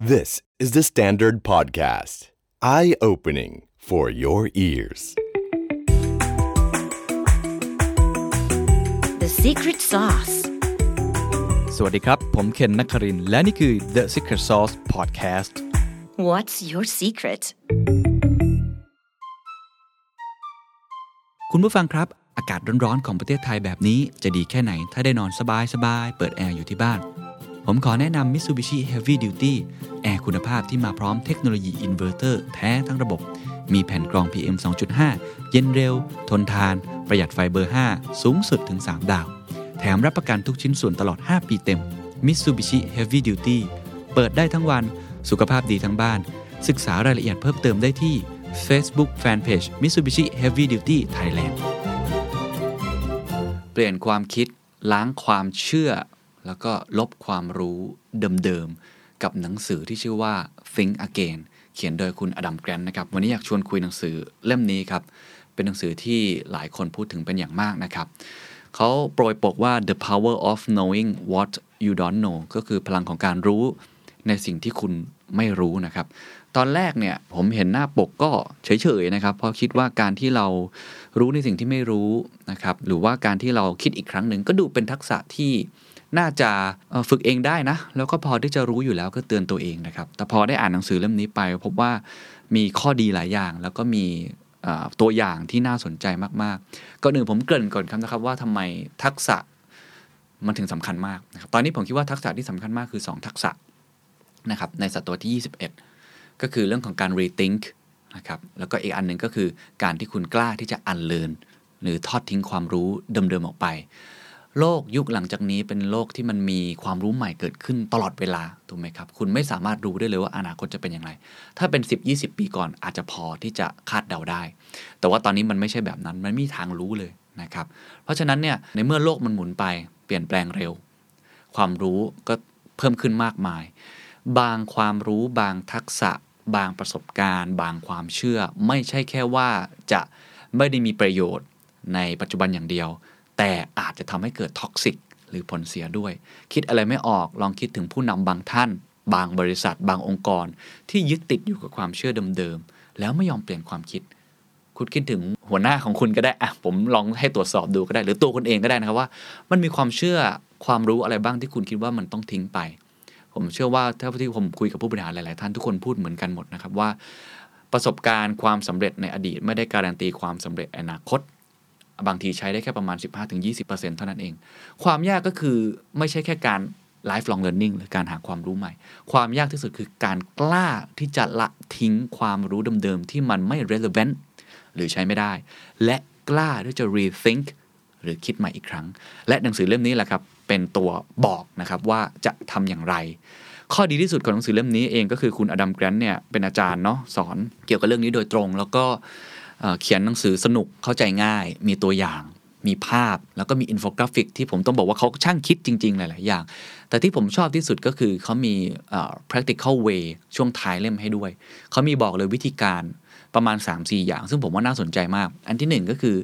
This is the Standard Podcast. Eye opening for your ears. The secret sauce. สวัสดีครับ ผมเคนนักครินทร์และนี่คือ The Secret Sauce Podcast What's your secret? คุณผู้ฟังครับ อากาศร้อนๆของประเทศไทยแบบนี้จะดีแค่ไหน ถ้าได้นอนสบายๆ เปิดแอร์อยู่ที่บ้าน ผมขอแนะนำ Mitsubishi Heavy Duty แอร์คุณภาพที่มาพร้อมเทคโนโลยีอินเวอร์เตอร์แท้ทั้งระบบ มีแผ่นกรอง PM 2.5 เย็นเร็ว ทนทาน ประหยัดไฟเบอร์ 5 สูงสุดถึง 3 ดาว แถมรับประกันทุกชิ้นส่วนตลอด 5 ปีเต็ม Mitsubishi Heavy Duty เปิดได้ทั้งวัน สุขภาพดีทั้งบ้าน ศึกษารายละเอียดเพิ่มเติมได้ที่ Facebook Fanpage Mitsubishi Heavy Duty Thailand เปลี่ยนความคิดล้างความเชื่อ แล้วก็ลบความรู้เดิมๆ กับหนังสือที่ชื่อว่า Think Again เขียนโดยคุณอดัมแกรนนะครับ วันนี้อยากชวนคุยหนังสือเล่มนี้ครับ เป็นหนังสือที่หลายคนพูดถึงเป็นอย่างมากนะครับ เขาโปรยปกว่า the power of knowing what you don't know ก็คือพลังของการรู้ในสิ่งที่คุณไม่รู้นะครับ ตอนแรกเนี่ยผมเห็นหน้าปกก็เฉยๆนะครับ เพราะคิดว่าการที่เรารู้ในสิ่งที่ไม่รู้นะครับ หรือว่าการที่เราคิดอีกครั้งหนึ่งก็ดูเป็นทักษะที่ น่าจะฝึกเองได้นะ แล้วก็พอที่จะรู้อยู่แล้วก็เตือนตัวเองนะครับ แต่พอได้อ่านหนังสือเล่มนี้ไป พบว่ามีข้อดีหลายอย่าง แล้วก็มีตัวอย่างที่น่าสนใจมากๆก่อนอื่นผมเกริ่นก่อนครับนะครับว่าทำไมทักษะมันถึงสำคัญมากนะครับ ตอนนี้ผมคิดว่าทักษะที่สำคัญมากคือ 2 ทักษะนะครับในศตวรรษที่ 21 ก็คือเรื่องของการ rethink นะครับแล้วก็อีกอันหนึ่งก็คือการที่คุณกล้าที่จะ unlearn หรือทอดทิ้งความรู้เดิมๆออกไป โลกยุคหลังจากนี้เป็นโลกที่มันมีความรู้ใหม่เกิดขึ้นตลอดเวลาถูกไหมครับ คุณไม่สามารถรู้ได้เลยว่าอนาคตจะเป็นอย่างไร ถ้าเป็น 10-20 ปีก่อนอาจจะพอที่จะคาดเดาได้ แต่ว่าตอนนี้มันไม่ใช่แบบนั้นมันม่มีทางรู้เลยนะครับ เพราะฉะนั้นเนี่ยในเมื่อโลกมันหมุนไปเปลี่ยนแปลงเร็ว ความรู้ก็เพิ่มขึ้นมากมาย บางความรู้บางทักษะ บางประสบการณ์ บางความเชื่อ ไม่ใช่แค่ว่าจะไม่ได้มีประโยชน์ในปัจจุบันอย่างเดียว แต่อาจจะทำให้เกิดท็อกซิกหรือผลเสียด้วย คิดอะไรไม่ออกลองคิดถึงผู้นำบางท่าน บางบริษัท บางองค์กร ที่ยึดติดอยู่กับความเชื่อเดิมๆแล้วไม่ยอมเปลี่ยนความคิด คุณคิดถึงหัวหน้าของคุณก็ได้อะผมลองให้ตรวจสอบดูก็ได้ หรือตัวคุณเองก็ได้นะครับว่า มันมีความเชื่อความรู้อะไรบ้างที่คุณคิดว่ามันต้องทิ้งไป ผมเชื่อว่าถ้าที่ผมคุยกับผู้บริหารหลาย ๆ ท่านทุกคนพูดเหมือนกันหมดนะครับว่า ประสบการณ์ความสำเร็จในอดีตไม่ได้การันตีความสำเร็จอนาคต บางทีใช้ได้แค่ประมาณ 15-20%เท่านั้นเอง ความยากก็คือไม่ใช่แค่การ lifelong learning หรือการหาความรู้ใหม่ ความยากที่สุดคือการกล้าที่จะละทิ้งความรู้เดิมๆที่มันไม่ relevant หรือใช้ไม่ได้ และกล้าที่จะ rethink หรือคิดใหม่อีกครั้ง และหนังสือเล่มนี้แหละครับ เป็นตัวบอกนะครับว่าจะทำอย่างไร ข้อดีที่สุดของหนังสือเล่มนี้เองก็คือคุณอดัมแกรนต์เนี่ยเป็นอาจารย์เนาะสอนเกี่ยวกับเรื่องนี้โดยตรง แล้วก็ เขียนหนังสือสนุกเข้าใจง่าย มีตัวอย่างมีภาพแล้วก็มีอินโฟกราฟิกที่ผมต้องบอกว่าเขาช่างคิดจริง ๆ หลาย ๆ อย่าง แต่ที่ผมชอบที่สุดก็คือเขามี practical way ช่วงท้ายเล่มให้ด้วย เขามีบอกเลยวิธีการประมาณ 3-4 อย่าง ซึ่งผมว่าน่าสนใจมาก อันที่หนึ่งก็คือ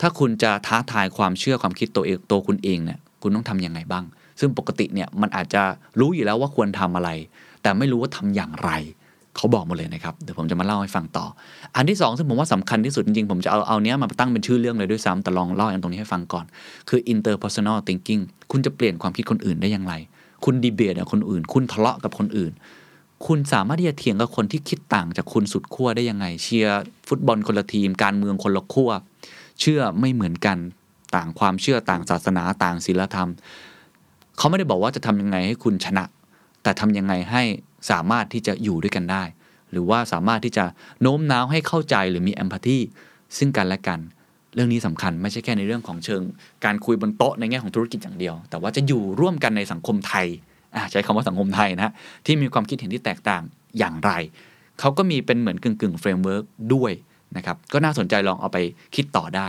ถ้าคุณจะท้าทายความเชื่อความคิดตัวเองตัวคุณเองเนี่ยคุณต้องทำยังไงบ้าง ซึ่งปกติเนี่ยมันอาจจะรู้อยู่แล้วว่าควรทำอะไร แต่ไม่รู้ว่าทำอย่างไร เขาบอกหมาเลยนะครับเดี๋ยวผมจะมาเล่าให้ฟังต่อ อันที่สองซึ่งผมว่าสำคัญที่สุดจริงๆ ผมจะเอาเอาเนี้ยมาตั้งเป็นชื่อเรื่องเลยด้วยซ้ำแต่ลองเล่าอันตรงนี้ให้ฟังก่อน คือ interpersonal thinking คุณจะเปลี่ยนความคิดคนอื่นได้อย่างไร คุณดีเบตกับคนอื่น คุณทะเลาะกับคนอื่น คุณสามารถที่จะเถียงกับคนที่คิดต่างจากคุณสุดขั้วได้ยังไง เชียร์ฟุตบอลคนละทีม การเมืองคนละขั้วเชื่อไม่เหมือนกันต่างความเชื่อต่างศาสนาต่างศีลธรรม เขาไม่ได้บอกว่าจะทำยังไงให้คุณชนะ แต่ทำยังไงให้ สามารถที่จะอยู่ด้วยกันได้ หรือว่าสามารถที่จะโน้มน้าวให้เข้าใจหรือมีแอมพัตตีซึ่งกันและกัน เรื่องนี้สำคัญไม่ใช่แค่ในเรื่องของเชิง การคุยบนโต๊ะในแง่ของธุรกิจอย่างเดียว แต่ว่าจะอยู่ร่วมกันในสังคมไทยใช้คำว่าสังคมไทยนะฮะที่มีความคิดเห็นที่แตกต่างอย่างไรเขาก็มีเป็นเหมือนกึ่งกึ่ง framework ด้วยนะครับก็น่าสนใจลองเอาไปคิดต่อได้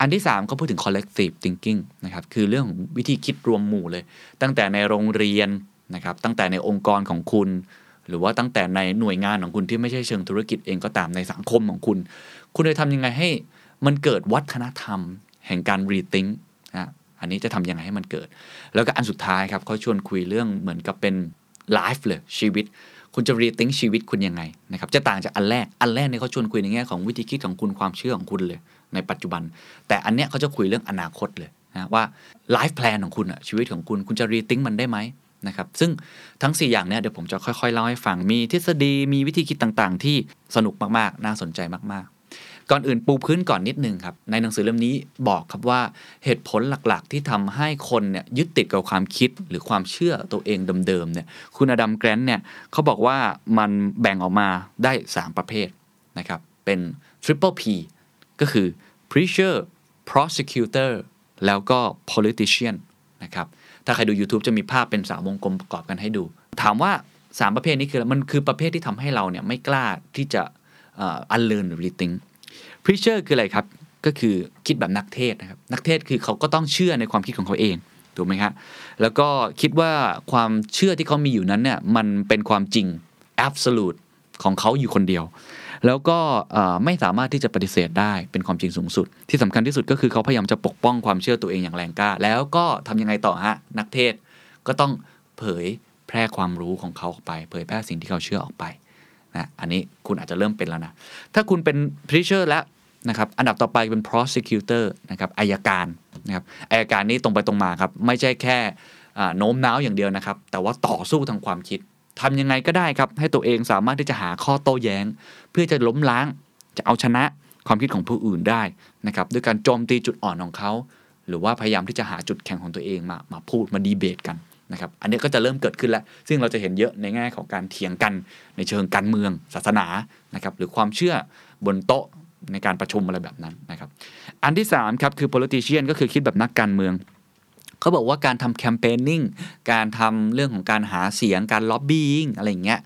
อันที่3ก็พูดถึง collective thinking นะครับคือเรื่องของวิธีคิดรวมหมู่เลย ตั้งแต่ในโรงเรียน นะครับตั้งแต่ในองค์กรของคุณ หรือว่าตั้งแต่ในหน่วยงานของคุณที่ไม่ใช่เชิงธุรกิจเองก็ตามในสังคมของคุณ คุณจะทำยังไงให้มันเกิดวัฒนธรรม แห่งการ rethink นะอันนี้จะทำยังไงให้มันเกิด แล้วก็อันสุดท้ายครับเขาชวนคุยเรื่องเหมือนกับเป็น life เลยชีวิต คุณจะ rethink ชีวิตคุณยังไงนะครับจะต่างจากอันแรกอันแรกเนี่ยเขาชวนคุยในแง่ของวิธีคิดของคุณความเชื่อของคุณเลย ในปัจจุบัน แต่อันเนี้ยเขาจะคุยเรื่องอนาคตเลยนะว่า life plan ของคุณอะชีวิตของคุณ คุณจะ rethink มันได้ไหม นะครับซึ่งทั้ง 4 อย่างเนี้ยเดี๋ยวผมจะค่อยๆเล่าให้ฟังมีทฤษฎีมีวิธีคิดต่างๆ ที่สนุกมากๆ น่าสนใจมากๆ ก่อนอื่นปูพื้นก่อนนิดนึงครับในหนังสือเล่มนี้บอกครับว่าเหตุผลหลักๆ ที่ทำให้คนเนี่ยยึดติดกับความคิดหรือความเชื่อตัวเองเดิมๆเนี่ยคุณอดัมแกรนเนี่ยเขาบอกว่ามันแบ่งออกมาได้ 3 ประเภทนะครับเป็น triple P ก็คือ preacher prosecutor แล้วก็ politician นะครับ ถ้าใครดู YouTube จะมีภาพเป็นสามวงกลมประกอบกันให้ดู ถามว่า 3 ประเภทนี้คือมันคือประเภทที่ทำให้เราเนี่ยไม่กล้าที่จะอันเลิร์นหรือ rethink preacher คืออะไรครับ ก็คือคิดแบบนักเทศนะครับ นักเทศคือเขาก็ต้องเชื่อในความคิดของเขาเองถูกไหมครับแล้วก็คิดว่าความเชื่อที่เขามีอยู่นั้นเนี่ยมันเป็นความจริง absolute ของเขาอยู่คนเดียว แล้วก็ไม่สามารถที่จะปฏิเสธได้เป็นความจริงสูงสุด ที่สำคัญที่สุดก็คือเขาพยายามจะปกป้องความเชื่อตัวเองอย่างแรงกล้า แล้วก็ทำยังไงต่อฮะนักเทศก็ต้องเผยแพร่ความรู้ของเขาออกไป เผยแพร่สิ่งที่เขาเชื่อออกไปนะอันนี้คุณอาจจะเริ่มเป็นแล้วนะ ถ้าคุณเป็น preacher แล้วนะครับอันดับต่อไปเป็น prosecutor นะครับอายการนะครับอายการนี้ตรงไปตรงมาครับ ไม่ใช่แค่โน้มน้าวอย่างเดียวนะครับ แต่ว่าต่อสู้ทางความคิด ทำยังไงก็ได้ครับ ให้ตัวเองสามารถที่จะหาข้อโต้แย้ง เพื่อจะล้มล้างจะเอาชนะความคิดของผู้อื่นได้นะครับด้วยการโจมตีจุดอ่อนของเขา หรือว่าพยายามที่จะหาจุดแข็งของตัวเองมามาพูดมาดีเบตกันนะครับอันนี้ก็จะเริ่มเกิดขึ้นแล้ว ซึ่งเราจะเห็นเยอะในแง่ของการเถียงกันในเชิงการเมือง ศาสนานะครับหรือความเชื่อบนโต๊ะในการประชุมอะไรแบบนั้นนะครับอันที่3ครับคือ politician ก็คือคิดแบบนักการเมือง เขาบอกว่าการทำแคมเปญนิ่งการทำเรื่องของการหาเสียงการล็อบบี้อะไรอย่างเงี้ย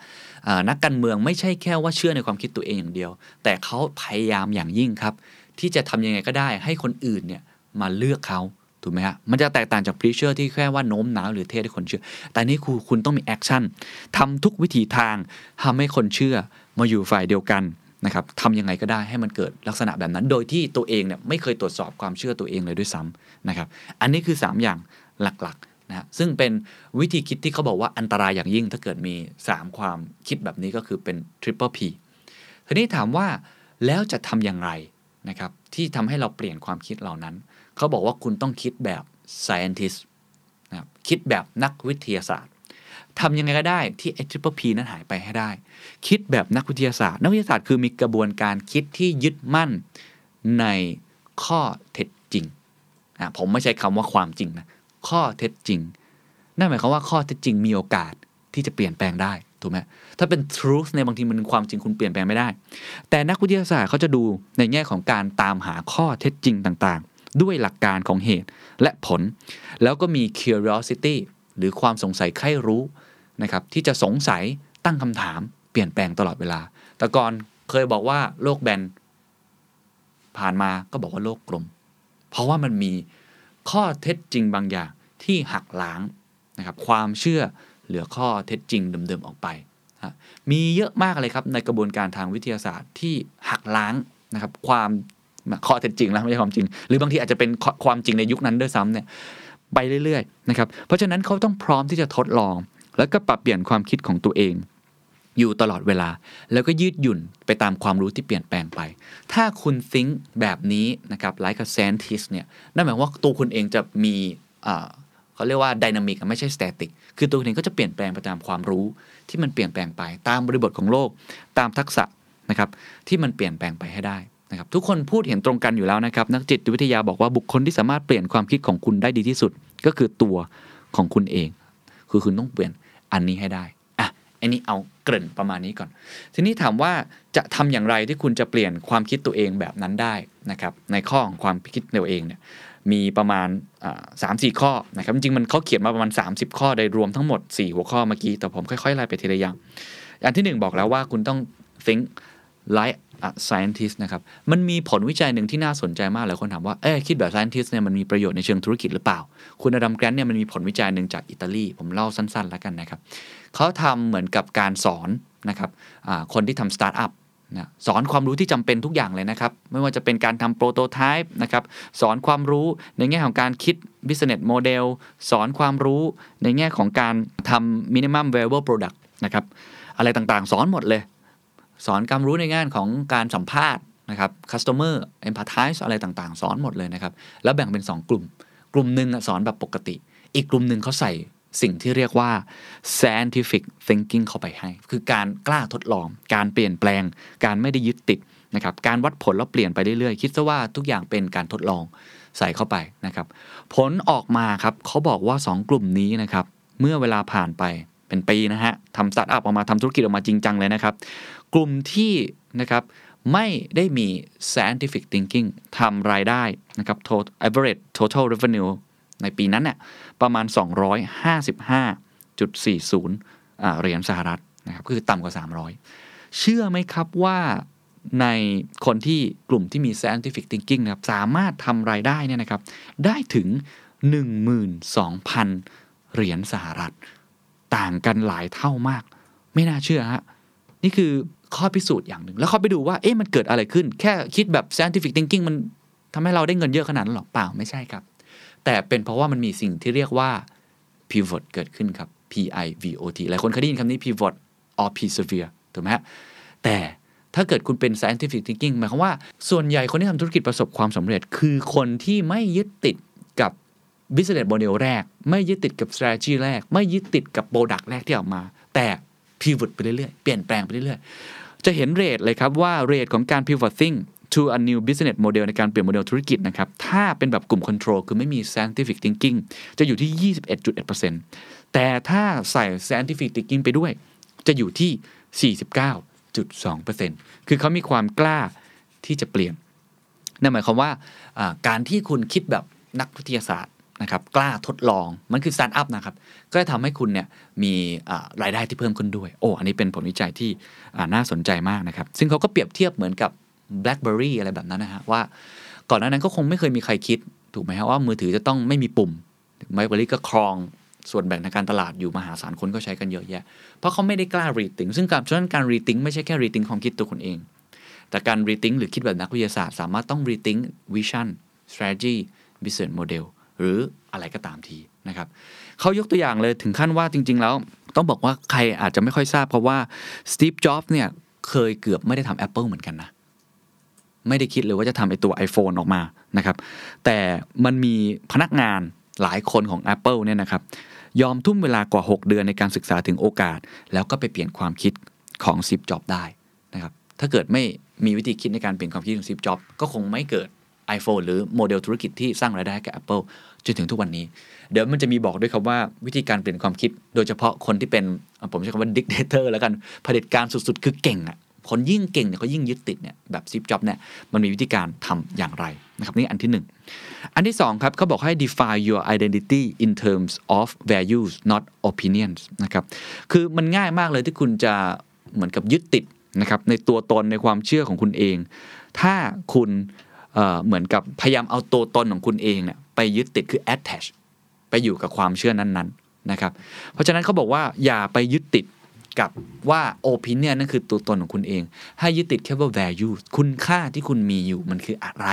นักการเมืองไม่ใช่แค่ว่าเชื่อในความคิดตัวเองอย่างเดียว แต่เขาพยายามอย่างยิ่งครับ ที่จะทำยังไงก็ได้ ให้คนอื่นเนี่ยมาเลือกเขาถูกไหมฮะ มันจะแตกต่างจาก preacher ที่แค่ว่าโน้มน้าวหรือเทศให้คนเชื่อ แต่นี่คือคุณต้องมี action ทำทุกวิถีทางทำให้คนเชื่อมาอยู่ฝ่ายเดียวกัน นะครับทำยังไงก็ได้ให้มันเกิดลักษณะแบบนั้น โดยที่ตัวเองเนี่ยไม่เคยตรวจสอบความเชื่อตัวเองเลยด้วยซ้ำนะครับ อันนี้คือ 3 อย่างหลักๆนะซึ่งเป็นวิธีคิดที่เขาบอกว่าอันตรายอย่างยิ่งถ้าเกิดมี 3 ความคิดแบบนี้ก็คือเป็น triple P ทีนี้ถามว่าแล้วจะทำอย่างไรนะครับที่ทำให้เราเปลี่ยนความคิดเหล่านั้น เขาบอกว่าคุณต้องคิดแบบ scientist นะค,คิดแบบนักวิทยาศาสตร์ ทำยังไงก็ได้ที่ไอ้ triple P นั้นหายไปให้ได้ คิดแบบนักวิทยาศาสตร์ นักวิทยาศาสตร์คือมีกระบวนการคิดที่ยึดมั่นในข้อเท็จจริงอะผมไม่ใช้คำว่าความจริงนะข้อเท็จจริง นั่นหมายความว่าข้อเท็จจริงมีโอกาสที่จะเปลี่ยนแปลงได้ถูกไหมถ้าเป็น truth ในบางทีมันเป็นความจริงคุณเปลี่ยนแปลงไม่ได้ แต่นักวิทยาศาสตร์เขาจะดูในแง่ของการตามหาข้อเท็จจริงต่างๆ ด้วยหลักการของเหตุและผล แล้วก็มี curiosity หรือความสงสัยใคร่รู้ นะครับที่จะสงสัยตั้งคำถามเปลี่ยนแปลงตลอดเวลา แต่ก่อนเคยบอกว่าโลกแบนผ่านมาก็บอกว่าโลกกลม เพราะว่ามันมีข้อเท็จจริงบางอย่างที่หักล้างนะครับความเชื่อเหลือข้อเท็จจริงเดิมๆออกไป มีเยอะมากเลยครับในกระบวนการทางวิทยาศาสตร์ที่หักล้างนะครับความข้อเท็จจริงแล้วไม่ใช่ความจริง หรือบางทีอาจจะเป็นความจริงในยุคนั้นด้วยซ้ำเนี่ยไปเรื่อยๆนะครับเพราะฉะนั้นเขาต้องพร้อมที่จะทดลอง แล้วก็ปรับเปลี่ยนความคิดของตัวเอง อยู่ตลอดเวลา แล้วก็ยืดหยุ่นไปตามความรู้ที่เปลี่ยนแปลงไป ถ้าคุณ think แบบนี้นะครับ like a scientist เนี่ยนั่นหมายว่าตัวคุณเองจะมีเขาเรียกว่าดินามิกไม่ใช่ static คือตัวคุณเองก็จะเปลี่ยนแปลงไปตามความรู้ที่มันเปลี่ยนแปลงไป ตามบริบทของโลก ตามทักษะนะครับที่มันเปลี่ยนแปลงไปให้ได้นะครับทุกคนพูดเห็นตรงกันอยู่แล้วนะครับ นักจิตวิทยาบอกว่าบุคคลที่สามารถเปลี่ยนความคิดของคุณได้ดีที่สุด ก็คือตัวของคุณเอง คือคุณต้องเปลี่ยน อันนี้ให้ได้อะอันนี้เอาเกริ่นประมาณนี้ก่อน ทีนี้ถามว่าจะทำอย่างไรที่คุณจะเปลี่ยนความคิดตัวเองแบบนั้นได้นะครับ ในข้อของความคิดตัวเองเนี่ยมีประมาณสามสี่ข้อนะครับ จริงมันเขาเขียนมาประมาณ 30 ข้อโดยรวมทั้งหมด 4 หัวข้อเมื่อกี้ แต่ผมค่อยๆไล่ไปทีละอย่าง อันที่ 1 บอกแล้วว่าคุณต้อง think like a scientist นะครับ มันมีผลวิจัยหนึ่งที่น่าสนใจมากหลายคนถามว่า เอ๊คิดแบบ scientist เนี่ยมันมีประโยชน์ในเชิงธุรกิจหรือเปล่า คุณอดัมแกรนเนี่ยมันมีผลวิจัยหนึ่งจากอิตาลี ผมเล่าสั้นๆ แล้วกันนะครับ เขาทำเหมือนกับการสอนนะครับคนที่ทำสตาร์ทอัพนะสอนความรู้ที่จำเป็นทุกอย่างเลยนะครับ ไม่ว่าจะเป็นการทำโปรโตไทป์นะครับ สอนความรู้ในแง่ของการคิด business model สอนความรู้ในแง่ของการทำ minimum viable product นะครับ อะไรต่างๆ สอนหมดเลย สอนความรู้ในงานของการสัมภาษณ์นะครับ customer empathize อะไรต่างๆ สอนหมดเลยนะครับ แล้วแบ่งเป็น 2 กลุ่ม กลุ่มหนึ่งสอนแบบปกติ อีกกลุ่มหนึ่งเขาใส่สิ่งที่เรียกว่า scientific thinking เข้าไปให้ คือการกล้าทดลอง การเปลี่ยนแปลง การไม่ได้ยึดติดนะครับ การวัดผลแล้วเปลี่ยนไปเรื่อยๆ คิดซะว่าทุกอย่างเป็นการทดลองใส่เข้าไปนะครับ ผลออกมาครับเขาบอกว่า 2 กลุ่มนี้นะครับ เมื่อเวลาผ่านไปเป็นปีนะฮะทำสตาร์ทอัพออกมาทำธุรกิจออกมาจริงจังเลยนะครับ กลุ่มที่นะครับไม่ได้มี scientific thinking ทำรายได้นะครับ total average total revenue ในปีนั้นเนี่ยประมาณ 255.40อ่าเหรียญสหรัฐนะครับคือต่ำกว่า 300 เชื่อไหมครับว่าในคนที่กลุ่มที่มี scientific thinking นะครับสามารถทำรายได้เนี่ยนะครับได้ถึง 12,000 เหรียญสหรัฐ ต่างกันหลายเท่ามาก ไม่น่าเชื่อฮะนี่คือ ข้อพิสูจน์อย่างหนึ่ง แล้วเขาไปดูว่าเอ๊ะมันเกิดอะไรขึ้น แค่คิดแบบ scientific thinking มันทำให้เราได้เงินเยอะขนาดนั้นหรอเปล่าไม่ใช่ครับ แต่เป็นเพราะว่ามันมีสิ่งที่เรียกว่า pivot เกิดขึ้นครับ P I V O T หลายคนเคยได้ยินคำนี้ pivot or persevere ถูกไหมฮะแต่ถ้าเกิดคุณเป็น scientific thinking หมายความว่าส่วนใหญ่คนที่ทำธุรกิจประสบความสำเร็จ คือคนที่ไม่ยึดติดกับ business model แรก ไม่ยึดติดกับ strategy แรก ไม่ยึดติดกับ product แรกที่ออกมา แต่ pivot ไปเรื่อยๆ เปลี่ยนแปลงไปเรื่อย จะเห็น rate เลยครับว่า rate ของการ pivoting to a new business model ในการเปลี่ยนโมเดลธุรกิจนะครับ ถ้าเป็นแบบกลุ่ม control คือไม่มี scientific thinking จะอยู่ที่ 21.1%แต่ถ้าใส่ scientific thinking ไปด้วย จะอยู่ที่ 49.2%คือเขามีความกล้าที่จะเปลี่ยน นั่นหมายความว่าการที่คุณคิดแบบนักวิทยาศาสตร์ นะครับกล้าทดลองมันคือสตาร์ทอัพนะครับก็จะทำให้คุณเนี่ยมีรายได้ที่เพิ่มขึ้นด้วยโอ้อันนี้เป็นผลวิจัยที่น่าสนใจมากนะครับ ซึ่งเขาก็เปรียบเทียบเหมือนกับ BlackBerry อะไรแบบนั้นนะฮะว่า ก่อนหน้านั้นก็คงไม่เคยมีใครคิดถูกไหมฮะว่ามือถือจะต้องไม่มีปุ่ม BlackBerry ก็ครองส่วนแบ่งทางการตลาดอยู่มหาศาลคนก็ใช้กันเยอะแยะ เพราะเขาไม่ได้กล้า rethink ซึ่งการฉะนั้นการ rethink ไม่ใช่แค่ rethink ความคิดตัวคุณเอง แต่การรีทิงหรือคิดแบบนักวิทยาศาสตร์ สามารถต้องรีทิงวิชั่น strategy business model หรืออะไรก็ตามทีนะครับเขายกตัวอย่างเลยถึงขั้นว่าจริง ๆ แล้ว ต้องบอกว่าใครอาจจะไม่ค่อยทราบเพราะว่าสตีฟจ็อบส์เนี่ยเคยเกือบไม่ได้ทำ Apple เหมือนกันนะไม่ได้คิดเลยว่าจะทำไอตัว iPhone ออกมานะครับ แต่มันมีพนักงานหลายคนของ Apple เนี่ยนะครับ ยอมทุ่มเวลากว่า 6 เดือนในการศึกษาถึงโอกาส แล้วก็ไปเปลี่ยนความคิดของสตีฟจ็อบส์ได้นะครับ ถ้าเกิดไม่มีวิธีคิดในการเปลี่ยนความคิดของสตีฟจ็อบส์ก็คงไม่เกิด iPhone หรือโมเดลธุรกิจที่สร้างรายได้ให้กับ Apple จนถึงทุกวันนี้ เดี๋ยวมันจะมีบอกด้วยครับว่าวิธีการเปลี่ยนความคิด โดยเฉพาะคนที่เป็นผมใช้คำว่าดิกเ t เตอร์แล้วกันเผด็จการสุดๆ คือเก่งอะคนยิ่งเก่งเนี่ยเขายิ่งยึดติดเนี่ยแบบสตีฟจ็อบส์เนี่ยมันมีวิธีการทำอย่างไรนะครับนี่อันที่หนึ่งอันที่สองครับเขาบอกให้ define your identity in terms of values not opinions นะครับคือมันง่ายมากเลยที่คุณจะเหมือนกับยึดติดนะครับในตัวตนในความเชื่อของคุณเอง ถ้าคุณเเหมือนกับพยายามเอาตัวตนของคุณเองเนี่ย ไปยึดติดคือ attach ไปอยู่กับความเชื่อนั้นๆนะครับ เพราะฉะนั้นเขาบอกว่าอย่าไปยึดติดกับว่า opinion นั่นคือตัวตนของคุณเอง ให้ยึดติดแค่ว่า value คุณค่าที่คุณมีอยู่มันคืออะไร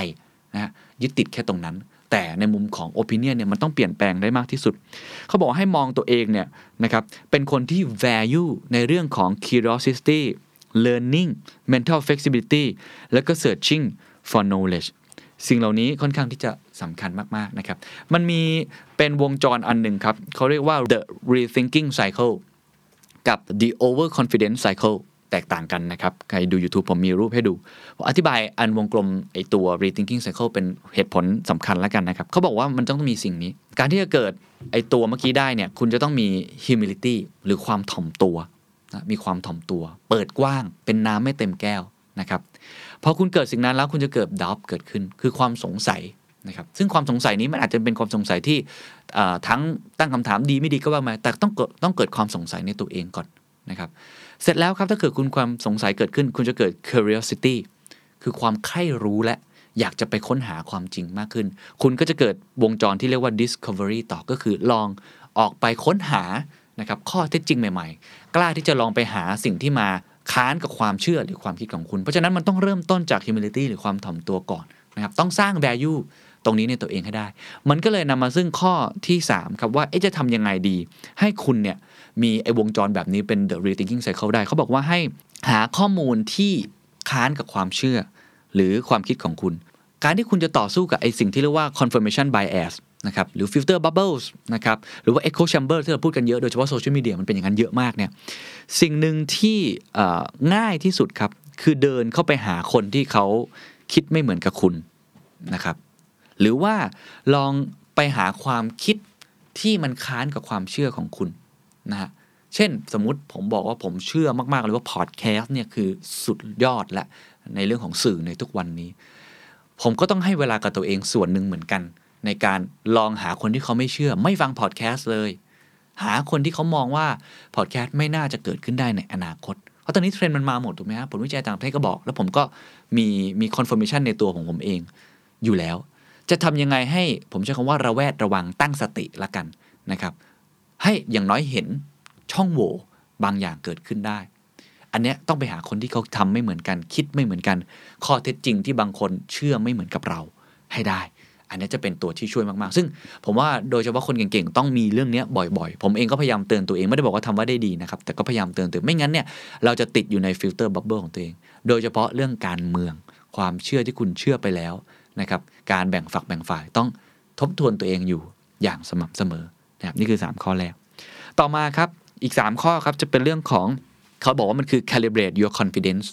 นะฮะยึดติดแค่ตรงนั้น แต่ในมุมของ opinion เนี่ยมันต้องเปลี่ยนแปลงได้มากที่สุด เขาบอกให้มองตัวเองเนี่ยนะครับเป็นคนที่ value ในเรื่องของ curiosity learning mental flexibility แล้วก็ searching for knowledge สิ่งเหล่านี้ค่อนข้างที่จะสำคัญมาก ๆ นะครับ มันมีเป็นวงจรอันหนึ่งครับ เขาเรียกว่า the rethinking cycle กับ the overconfidence cycle แตกต่างกันนะครับ ใครดู YouTube ผมมีรูปให้ดู อธิบายอันวงกลมไอตัว rethinking cycle เป็นเหตุผลสำคัญแล้วกันนะครับ เขาบอกว่ามันต้องมีสิ่งนี้ การที่จะเกิดไอตัวเมื่อกี้ได้เนี่ย คุณจะต้องมี humility หรือความถ่อมตัวนะมีความถ่อมตัว เปิดกว้าง เป็นน้ำไม่เต็มแก้วนะครับ พอคุณเกิดสิ่งนั้นแล้วคุณจะเกิดดับเกิดขึ้น คือความสงสัยนะครับซึ่งความสงสัยนี้มันอาจจะเป็นความสงสัยที่ทั้งตั้งคำถามดีไม่ดีก็ว่ามาแต่ต้องเกิดต้องเกิดความสงสัยในตัวเองก่อนนะครับเสร็จแล้วครับถ้าเกิดคุณความสงสัยเกิดขึ้น คุณจะเกิด curiosity คือความใคร่รู้และอยากจะไปค้นหาความจริงมากขึ้น คุณก็จะเกิดวงจรที่เรียกว่า discovery ต่อก็คือลองออกไปค้นหานะครับข้อเท็จจริงใหม่ ๆ กล้าที่จะลองไปหาสิ่งที่มา ค้านกับความเชื่อหรือความคิดของคุณ เพราะฉะนั้นมันต้องเริ่มต้นจาก humility หรือความถ่อมตัวก่อนนะครับต้องสร้าง value ตรงนี้ในตัวเองให้ได้ มันก็เลยนำมาซึ่งข้อที่ 3 ครับว่าจะทำยังไงดี ให้คุณเนี่ยมีไอ้วงจรแบบนี้เป็น the rethinking cycle ได้ เขาบอกว่าให้หาข้อมูลที่ค้านกับความเชื่อ หรือความคิดของคุณ การที่คุณจะต่อสู้กับไอ้สิ่งที่เรียกว่า confirmation bias นะครับหรือ filter bubbles นะครับหรือว่า echo chamber ที่เราพูดกันเยอะ โดยเฉพาะโซเชียลมีเดียมันเป็นอย่างนั้นเยอะมากเนี่ยสิ่งหนึ่งที่ง่ายที่สุดครับ คือเดินเข้าไปหาคนที่เขาคิดไม่เหมือนกับคุณนะครับ หรือว่าลองไปหาความคิดที่มันค้านกับความเชื่อของคุณนะฮะเช่นสมมุติผมบอกว่าผมเชื่อมาก ๆ เลยว่าพอดแคสต์เนี่ยคือสุดยอดและในเรื่องของสื่อในทุกวันนี้ ผมก็ต้องให้เวลากับตัวเองส่วนหนึ่งเหมือนกัน ในการลองหาคนที่เขาไม่เชื่อ ไม่ฟังพอดแคสต์เลย หาคนที่เขามองว่าพอดแคสต์ไม่น่าจะเกิดขึ้นได้ในอนาคต เพราะตอนนี้เทรนด์มันมาหมดถูกไหมครับผลวิจัยต่างประเทศก็บอก แล้วผมก็มีมี confirmation ในตัวของผมเองอยู่แล้ว จะทำยังไงให้ผมใช้คำว่าระแวดระวังตั้งสติละกันนะครับ ให้อย่างน้อยเห็นช่องโหว่บางอย่างเกิดขึ้นได้ อันเนี้ยต้องไปหาคนที่เขาทำไม่เหมือนกัน คิดไม่เหมือนกัน ข้อเท็จจริงที่บางคนเชื่อไม่เหมือนกับเราให้ได้ อันนี้จะเป็นตัวที่ช่วยมากๆ ซึ่งผมว่าโดยเฉพาะคนเก่งๆ ต้องมีเรื่องนี้บ่อยๆ ผมเองก็พยายามเตือนตัวเองไม่ได้บอกว่าทำว่าได้ดีนะครับ แต่ก็พยายามเตือนตัวเองไม่งั้นเนี่ยเราจะติดอยู่ใน filter bubble ของตัวเอง โดยเฉพาะเรื่องการเมือง ความเชื่อที่คุณเชื่อไปแล้วนะครับ การแบ่งฝักแบ่งฝ่ายต้องทบทวนตัวเองอยู่อย่างสม่ำเสมอนะครับนี่คือ 3 ข้อแรก ต่อมาครับอีก 3 ข้อครับจะเป็นเรื่องของเขาบอกว่ามันคือ calibrate your confidence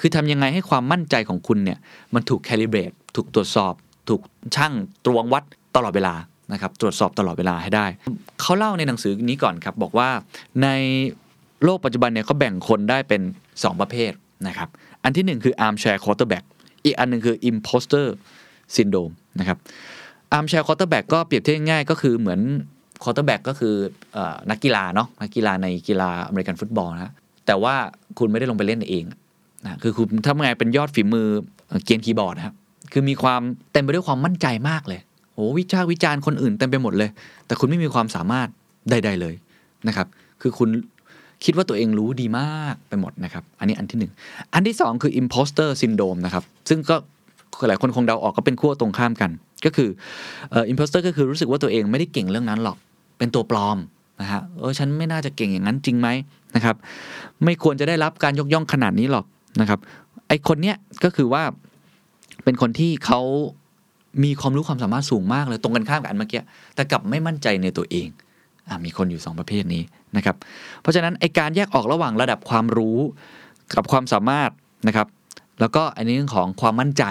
คือทำยังไงให้ความมั่นใจของคุณเนี่ยมันถูก calibrate ถูกตรวจสอบ ถูกชั่งตวงวัดตลอดเวลานะครับตรวจสอบตลอดเวลาให้ได้ เขาเล่าในหนังสือนี้ก่อนครับบอกว่าในโลกปัจจุบันเนี่ยเขาแบ่งคนได้เป็น 2 ประเภทนะครับอันที่ 1 คือ armchair quarterback อีกอันหนึ่งคือ imposter syndrome นะครับ armchair quarterback ก็เปรียบเทียบง่ายก็คือเหมือน quarterback ก็คือเออนักกีฬาเนาะนักกีฬาในกีฬาอเมริกันฟุตบอลนะแต่ว่าคุณไม่ได้ลงไปเล่นเองนะคือคุณทำไงเป็นยอดฝีมือเอ่อเกรียนคีย์บอร์ดนะครับ คือมีความเต็มไปด้วยความมั่นใจมากเลยโอ้วิจารวิจารณ์คนอื่นเต็มไปหมดเลย แต่คุณไม่มีความสามารถใด ๆเลยนะครับ คือคุณคิดว่าตัวเองรู้ดีมากไปหมดนะครับ อันนี้อันที่หนึ่งอันที่สองคือ imposter syndrome นะครับ ซึ่งก็หลายคนคงเดาออกก็เป็นขั้วตรงข้ามกัน ก็คืออ่อ imposter ก็คือรู้สึกว่าตัวเองไม่ได้เก่งเรื่องนั้นหรอก เป็นตัวปลอมนะฮะ เออฉันไม่น่าจะเก่งอย่างนั้นจริงไหมนะครับ ไม่ควรจะได้รับการยกย่องขนาดนี้หรอกนะครับ ไอคนเนี้ยก็คือว่า เป็นคนที่เขามีความรู้ความสามารถสูงมากเลยตรงกันข้ามกับอันเมื่อกี้แต่กลับไม่มั่นใจในตัวเองอมีคนอยู่สองประเภทนี้นะครับ เพราะฉะนั้นไอการแยกออกระหว่างระดับความรู้กับความสามารถนะครับ แล้วก็อันนี้เรื่องของความมั่นใจ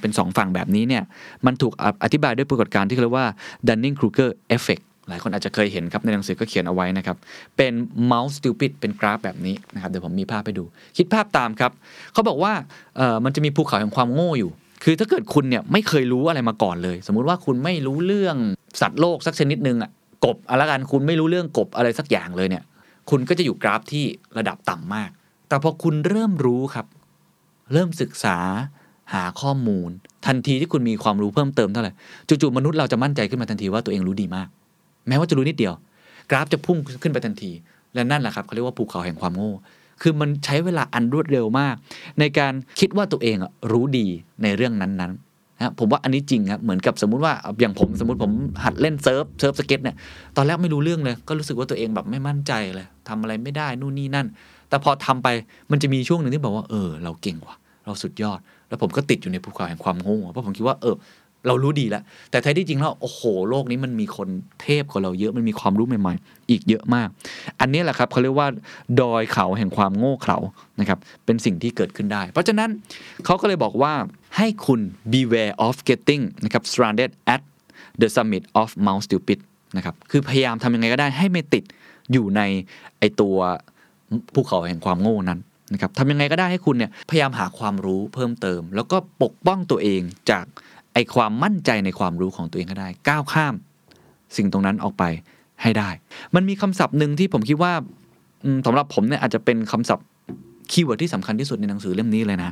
เป็นสองฝั่งแบบนี้เนี่ยมันถูกอธิบายด้วยปรากฏการณ์ที่เรียกว่า Dunning-Kruger effect หลายคนอาจจะเคยเห็นครับในหนังสือก็เขียนเอาไว้นะครับ เป็น mouse stupid เป็นกราฟแบบนี้นะครับ เดี๋ยวผมมีภาพให้ดู คิดภาพตามครับ เขาบอกว่ามันจะมีภูเขาแห่งความโง่อยู่ คือถ้าเกิดคุณเนี่ยไม่เคยรู้อะไรมาก่อนเลย สมมุติว่าคุณไม่รู้เรื่องสัตว์โลกสักชนิดหนึ่งอะกบอะไรกันคุณไม่รู้เรื่องกบอะไรสักอย่างเลยเนี่ย คุณก็จะอยู่กราฟที่ระดับต่ำมาก แต่พอคุณเริ่มรู้ครับ เริ่มศึกษาหาข้อมูล ทันทีที่คุณมีความรู้เพิ่มเติมเท่าไหร่จู่ๆมนุษย์เราจะมั่นใจขึ้นมาทันทีว่าตัวเองรู้ดีมาก แม้ว่าจะรู้นิดเดียว กราฟจะพุ่งขึ้นไปทันที และนั่นแหละครับเขาเรียกว่าภูเขาแห่งความโง่ คือมันใช้เวลาอันรวดเร็วมาก ในการคิดว่าตัวเองรู้ดีในเรื่องนั้นๆนะผมว่าอันนี้จริงครับเหมือนกับสมมุติว่าอย่างผมสมมติผมหัดเล่นเซิร์ฟ surf skate เนี่ยตอนแรกไม่รู้เรื่องเลย ก็รู้สึกว่าตัวเองแบบไม่มั่นใจเลยทำอะไรไม่ได้นู่นนี่นั่น แต่พอทำไปมันจะมีช่วงหนึ่งที่บอกว่าเออ เราเก่งว่ะเราสุดยอด แล้วผมก็ติดอยู่ในภูเขาแห่งความโง่เพราะผมคิดว่าเออ เรารู้ดีแล้ว แต่แท้ที่จริงแล้วโอ้โหโลกนี้มันมีคนเทพกว่าเราเยอะมันมีความรู้ใหม่ๆ อีกเยอะมาก อันนี้แหละครับเขาเรียกว่า ดอยเขาแห่งความโง่เขลานะครับเป็นสิ่งที่เกิดขึ้นได้ เพราะฉะนั้นเขาก็เลยบอกว่าให้คุณ beware of getting นะครับ stranded at the summit of Mount Stupid นะครับคือพยายามทำยังไงก็ได้ให้ไม่ติดอยู่ในไอตัวภูเขาแห่งความโง่นั้นนะครับทำยังไงก็ได้ให้คุณเนี่ยพยายามหาความรู้เพิ่มเติม แล้วก็ปกป้องตัวเองจาก ไอความมั่นใจในความรู้ของตัวเองก็ได้ ก้าวข้าม สิ่งตรงนั้นออกไปให้ได้ มันมีคำศัพท์หนึ่งที่ผมคิดว่าอืมสำหรับผมเนี่ยอาจจะเป็นคำศัพท์ keyword ที่สำคัญที่สุดในหนังสือเล่มนี้เลยนะ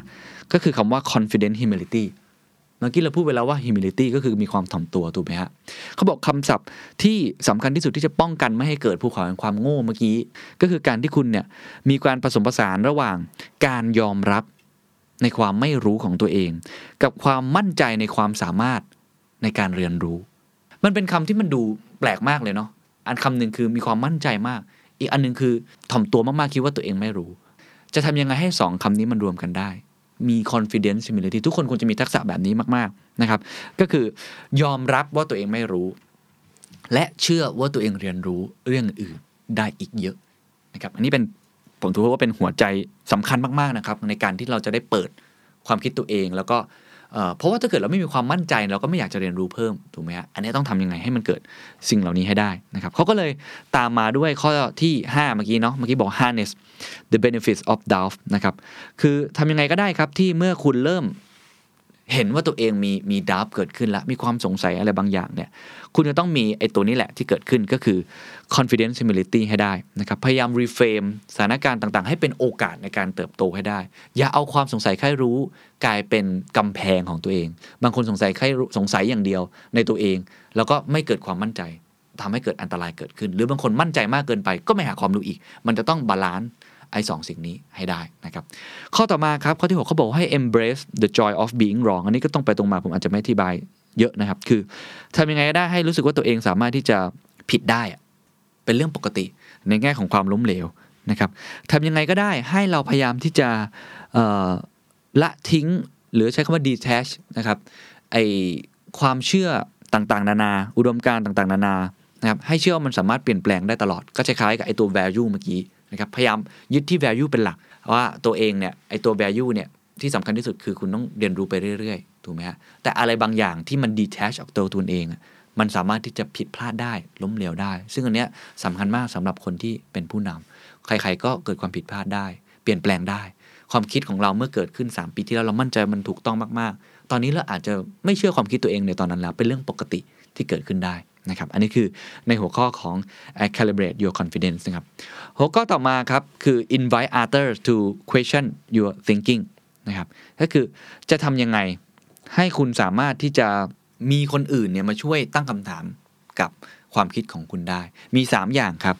ก็คือคำว่า confident humility เมื่อกี้เราพูดไปแล้วว่า humility ก็คือมีความถ่อมตัวถูกไหมฮะเขาบอกคำศัพท์ที่สำคัญที่สุดที่จะป้องกันไม่ให้เกิดภูเขาแห่งความโง่เมื่อกี้ ก็คือการที่คุณเนี่ยมีการผสมผสานระหว่างการยอมรับ ในความไม่รู้ของตัวเอง กับความมั่นใจในความสามารถในการเรียนรู้ มันเป็นคำที่มันดูแปลกมากเลยเนาะอันคำหนึ่งคือมีความมั่นใจมาก อีกอันหนึ่งคือถ่อมตัวมากๆคิดว่าตัวเองไม่รู้ จะทำยังไงให้สองคำนี้มันรวมกันได้ มี confidence humility ทุกคนควรจะมีทักษะแบบนี้มากๆนะครับ ก็คือยอมรับว่าตัวเองไม่รู้ และเชื่อว่าตัวเองเรียนรู้เรื่องอื่นได้อีกเยอะนะครับ อันนี้เป็น ผมถือว่าเป็นหัวใจสำคัญมากๆนะครับ ในการที่เราจะได้เปิดความคิดตัวเอง แล้วก็เพราะว่าถ้าเกิดเราไม่มีความมั่นใจเราก็ไม่อยากจะเรียนรู้เพิ่มถูกไหมฮะอันนี้ต้องทำยังไงให้มันเกิดสิ่งเหล่านี้ให้ได้นะครับเขาก็เลยตามมาด้วยข้อที่ 5 เมื่อกี้เนาะเมื่อกี้บอก harness the benefits of doubt นะครับคือทำยังไงก็ได้ครับที่เมื่อคุณเริ่ม เห็นว่าตัวเองมีมีดาวเกิดขึ้นแล้วมีความสงสัยอะไรบางอย่างเนี่ยคุณจะต้องมีไอ้ตัวนี้แหละที่เกิดขึ้นก็คือ confident humility ให้ได้นะครับพยายาม reframe สถานการณ์ต่างๆ ให้เป็นโอกาสในการเติบโตให้ได้ อย่าเอาความสงสัยใคร่รู้กลายเป็นกำแพงของตัวเอง บางคนสงสัยใคร่สงสัยอย่างเดียวในตัวเอง แล้วก็ไม่เกิดความมั่นใจทำให้เกิดอันตรายเกิดขึ้น หรือบางคนมั่นใจมากเกินไปก็ไม่หาความรู้อีก มันจะต้อง balance ไอ้สองสิ่งนี้ให้ได้นะครับข้อต่อมาครับข้อที่ 6เขาบอกให้ embrace the joy of being wrong อันนี้ก็ต้องไปตรงมาผมอาจจะไม่อธิบายเยอะนะครับ คือทำยังไงก็ได้ให้รู้สึกว่าตัวเองสามารถที่จะผิดได้อะเป็นเรื่องปกติในแง่ของความล้มเหลวนะครับทำยังไงก็ได้ให้เราพยายามที่จะละทิ้งหรือใช้คำว่า detach นะครับไอความเชื่อต่างๆ นานา อุดมการณ์ต่างๆ นานานะครับให้เชื่อว่ามันสามารถเปลี่ยนแปลงได้ตลอด ก็คล้ายๆกับไอตัว value เมื่อกี้ นะครับพยายามยึดที่ value เป็นหลัก ว่าตัวเองเนี่ยไอตัว value เนี่ยที่สำคัญที่สุดคือคุณต้องเรียนรู้ไปเรื่อยๆถูกไหมฮะแต่อะไรบางอย่างที่มัน detach ออกตัวตัวเอง มันสามารถที่จะผิดพลาดได้ล้มเหลวได้ ซึ่งอันเนี้ยสำคัญมากสำหรับคนที่เป็นผู้นำใครๆก็เกิดความผิดพลาดได้ เปลี่ยนแปลงได้ ความคิดของเราเมื่อเกิดขึ้น 3 ปีที่แล้วเรามั่นใจมันถูกต้องมากๆ ตอนนี้เราอาจจะไม่เชื่อความคิดตัวเองในตอนนั้นแล้วเป็นเรื่องปกติที่เกิดขึ้นได้ นะครับ อันนี้คือในหัวข้อของ calibrate your confidence นะครับ หัวข้อต่อมาครับ คือ invite others to question your thinking นะครับ ก็คือจะทำยังไงให้คุณสามารถที่จะมีคนอื่นเนี่ยมาช่วยตั้งคำถามกับความคิดของคุณได้ มี 3 อย่างครับ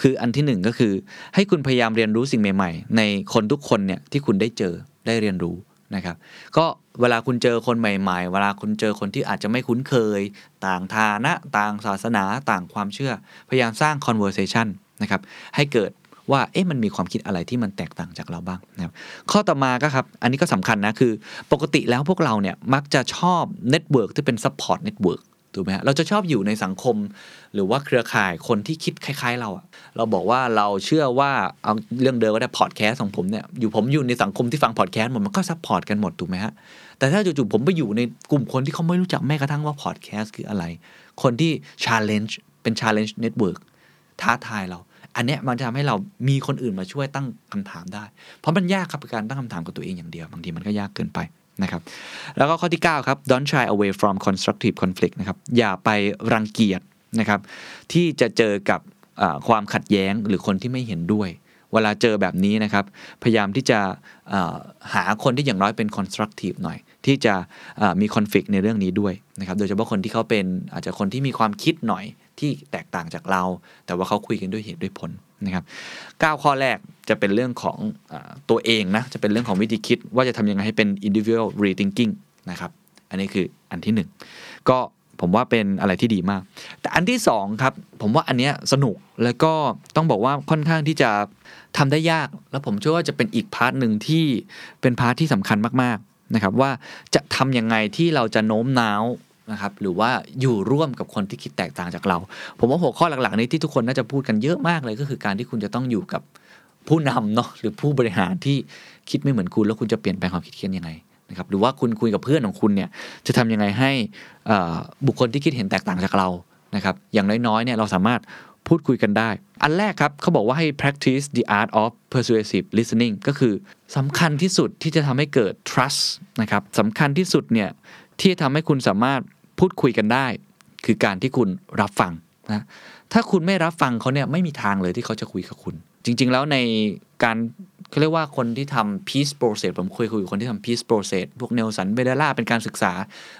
คืออันที่หนึ่งก็คือ ให้คุณพยายามเรียนรู้สิ่งใหม่ ๆ ในคนทุกคนเนี่ยที่คุณได้เจอได้เรียนรู้ นะครับก็เวลาคุณเจอคนใหม่ ๆ เวลาคุณเจอคนที่อาจจะไม่คุ้นเคย ต่างฐานะ ต่างศาสนา ต่างความเชื่อ พยายามสร้าง conversation นะครับให้เกิดว่าเอ๊ะมันมีความคิดอะไรที่มันแตกต่างจากเราบ้างนะครับข้อต่อมาก็ครับอันนี้ก็สำคัญนะคือ ปกติแล้วพวกเราเนี่ยมักจะชอบ network ที่เป็น support network ถูกไหมฮะเราจะชอบอยู่ในสังคม หรือว่าเครือข่ายคนที่คิดคล้าย ๆ เราอะเราบอกว่าเราเชื่อว่าเอาเรื่องเดิมก็ได้พอดแคสต์ของผมเนี่ยอยู่ผมอยู่ในสังคมที่ฟังพอดแคสต์หมดมันก็ support กันหมดถูกไหมฮะแต่ถ้าจู่ๆผมไปอยู่ในกลุ่มคนที่เขาไม่รู้จักแม้กระทั่งว่าพอดแคสต์คืออะไร คนที่ challenge เป็น challenge network ท้าทายเรา อันเนี้ยมันจะทำให้เรามีคนอื่นมาช่วยตั้งคำถามได้ เพราะมันยากครับการตั้งคำถามกับตัวเองอย่างเดียว บางทีมันก็ยากเกินไป นะครับแล้วก็ข้อที่ 9 ครับ don't shy away from constructive conflict นะครับอย่าไปรังเกียจนะครับที่จะเจอกับความขัดแย้งหรือคนที่ไม่เห็นด้วย เวลาเจอแบบนี้นะครับพยายามที่จะหาคนที่อย่างน้อยเป็น constructive หน่อย ที่จะมี conflict ในเรื่องนี้ด้วยนะครับโดยเฉพาะคนที่เขาเป็นอาจจะคนที่มีความคิดหน่อยที่แตกต่างจากเรา แต่ว่าเขาคุยกันด้วยเหตุด้วยผลนะครับ9ข้อแรกจะเป็นเรื่องของอตัวเองนะ จะเป็นเรื่องของวิธีคิดว่าจะทำยังไงให้เป็น individual rethinking นะครับ อันนี้คืออันที่หนึ่งก็ผมว่าเป็นอะไรที่ดีมาก แต่อันที่สองครับ ผมว่าอันเนี้ยสนุกแล้วก็ต้องบอกว่าค่อนข้างที่จะทำได้ยาก แล้วผมเชื่อว่าจะเป็นอีก part หนึ่งที่เป็น part ที่สำคัญมากๆนะครับว่าจะทำยังไงที่เราจะโน้มน้าว นะครับหรือว่าอยู่ร่วมกับคนที่คิดแตกต่างจากเรา ผมว่าหัวข้อหลักๆนี้ที่ทุกคนน่าจะพูดกันเยอะมากเลยก็คือการที่คุณจะต้องอยู่กับผู้นำเนาะหรือผู้บริหารที่คิดไม่เหมือนคุณแล้วคุณจะเปลี่ยนแปลงความคิดเห็นยังไงนะครับหรือว่าคุณคุยกับเพื่อนของคุณเนี่ยจะทำยังไงให้บุคคลที่คิดเห็นแตกต่างจากเรานะครับอย่างน้อยๆเนี่ยเราสามารถพูดคุยกันได้ อันแรกครับเขาบอกว่าให้ practice the art of persuasive listening ก็คือสำคัญที่สุดที่จะทำให้เกิด trust นะครับสำคัญที่สุดเนี่ยที่จะทำให้คุณสามารถ พูดคุยกันได้ คือการที่คุณรับฟังนะถ้าคุณไม่รับฟังเขาเนี่ยไม่มีทางเลยที่เขาจะคุยกับคุณ จริง ๆ แล้วในการเขาเรียกว่าคนที่ทำ peace process ผมเคยคุยกับคนที่ทำ peace process พวกเนลสันเบเดล่าเป็นการศึกษา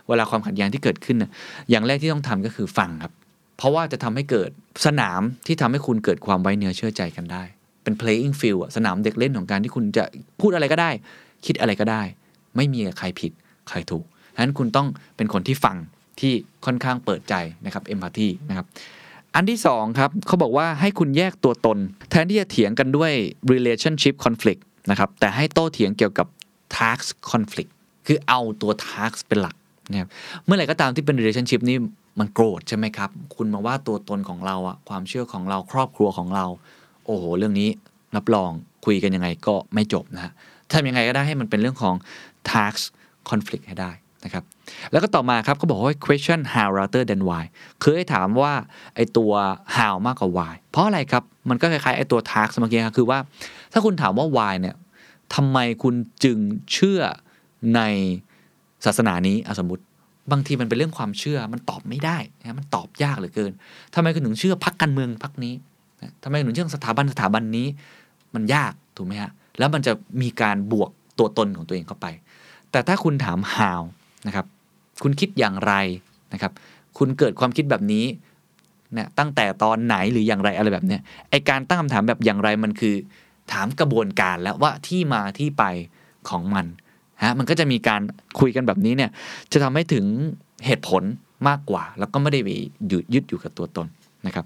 เวลาความขัดแย้งที่เกิดขึ้นน่ะอย่างแรกที่ต้องทำก็คือฟังครับ เพราะว่าจะทำให้เกิดสนามที่ทำให้คุณเกิดความไว้เนื้อเชื่อใจกันได้ เป็น playing field สนามเด็กเล่นของการที่คุณจะพูดอะไรก็ได้ คิดอะไรก็ได้ ไม่มีใครผิดใครถูกฉะนั้นคุณต้องเป็นคนที่ฟัง ที่ค่อนข้างเปิดใจนะครับ empathy นะครับอันที่สองครับเขาบอกว่าให้คุณแยกตัวตน แทนที่จะเถียงกันด้วย relationship conflict นะครับแต่ให้โต้เถียงเกี่ยวกับ task conflict คือเอาตัว task เป็นหลักนะครับเมื่อไหร่ก็ตามที่เป็น relationship นี่มันโกรธใช่ไหมครับ คุณมาว่าตัวตนของเราอะความเชื่อของเราครอบครัวของเรา โอ้โห เรื่องนี้รับรองคุยกันยังไงก็ไม่จบนะฮะทำยังไงก็ได้ให้มันเป็นเรื่องของ task conflict ให้ได้ นะครับแล้วก็ต่อมาครับเขาบอกว่า question how rather than why คือให้ถามว่าไอตัว how มากกว่า why เพราะอะไรครับ มันก็คล้ายๆไอตัว task เมื่อกี้ครับคือว่า ถ้าคุณถามว่า why เนี่ยทำไมคุณจึงเชื่อในศาสนานี้สมมติบางทีมันเป็นเรื่องความเชื่อมันตอบไม่ได้นะมันตอบยากเหลือเกินทำไมคุณถึงเชื่อพักการเมืองพักนี้นะทำไมคุณถึงเชื่อสถาบันสถาบันนี้ มันยากถูกไหมฮะแล้วมันจะมีการบวกตัวตนของตัวเองเข้าไป แต่ถ้าคุณถาม how นะครับคุณคิดอย่างไรนะครับคุณเกิดความคิดแบบนี้เนี่ยตั้งแต่ตอนไหนหรืออย่างไรอะไรแบบเนี้ยไอการตั้งคำถามแบบอย่างไรมันคือ ถามกระบวนการแล้วว่าที่มาที่ไปของมันฮะมันก็จะมีการคุยกันแบบนี้เนี่ยจะทำให้ถึงเหตุผลมากกว่า แล้วก็ไม่ได้ไปยึดยึดอยู่กับตัวตนนะครับ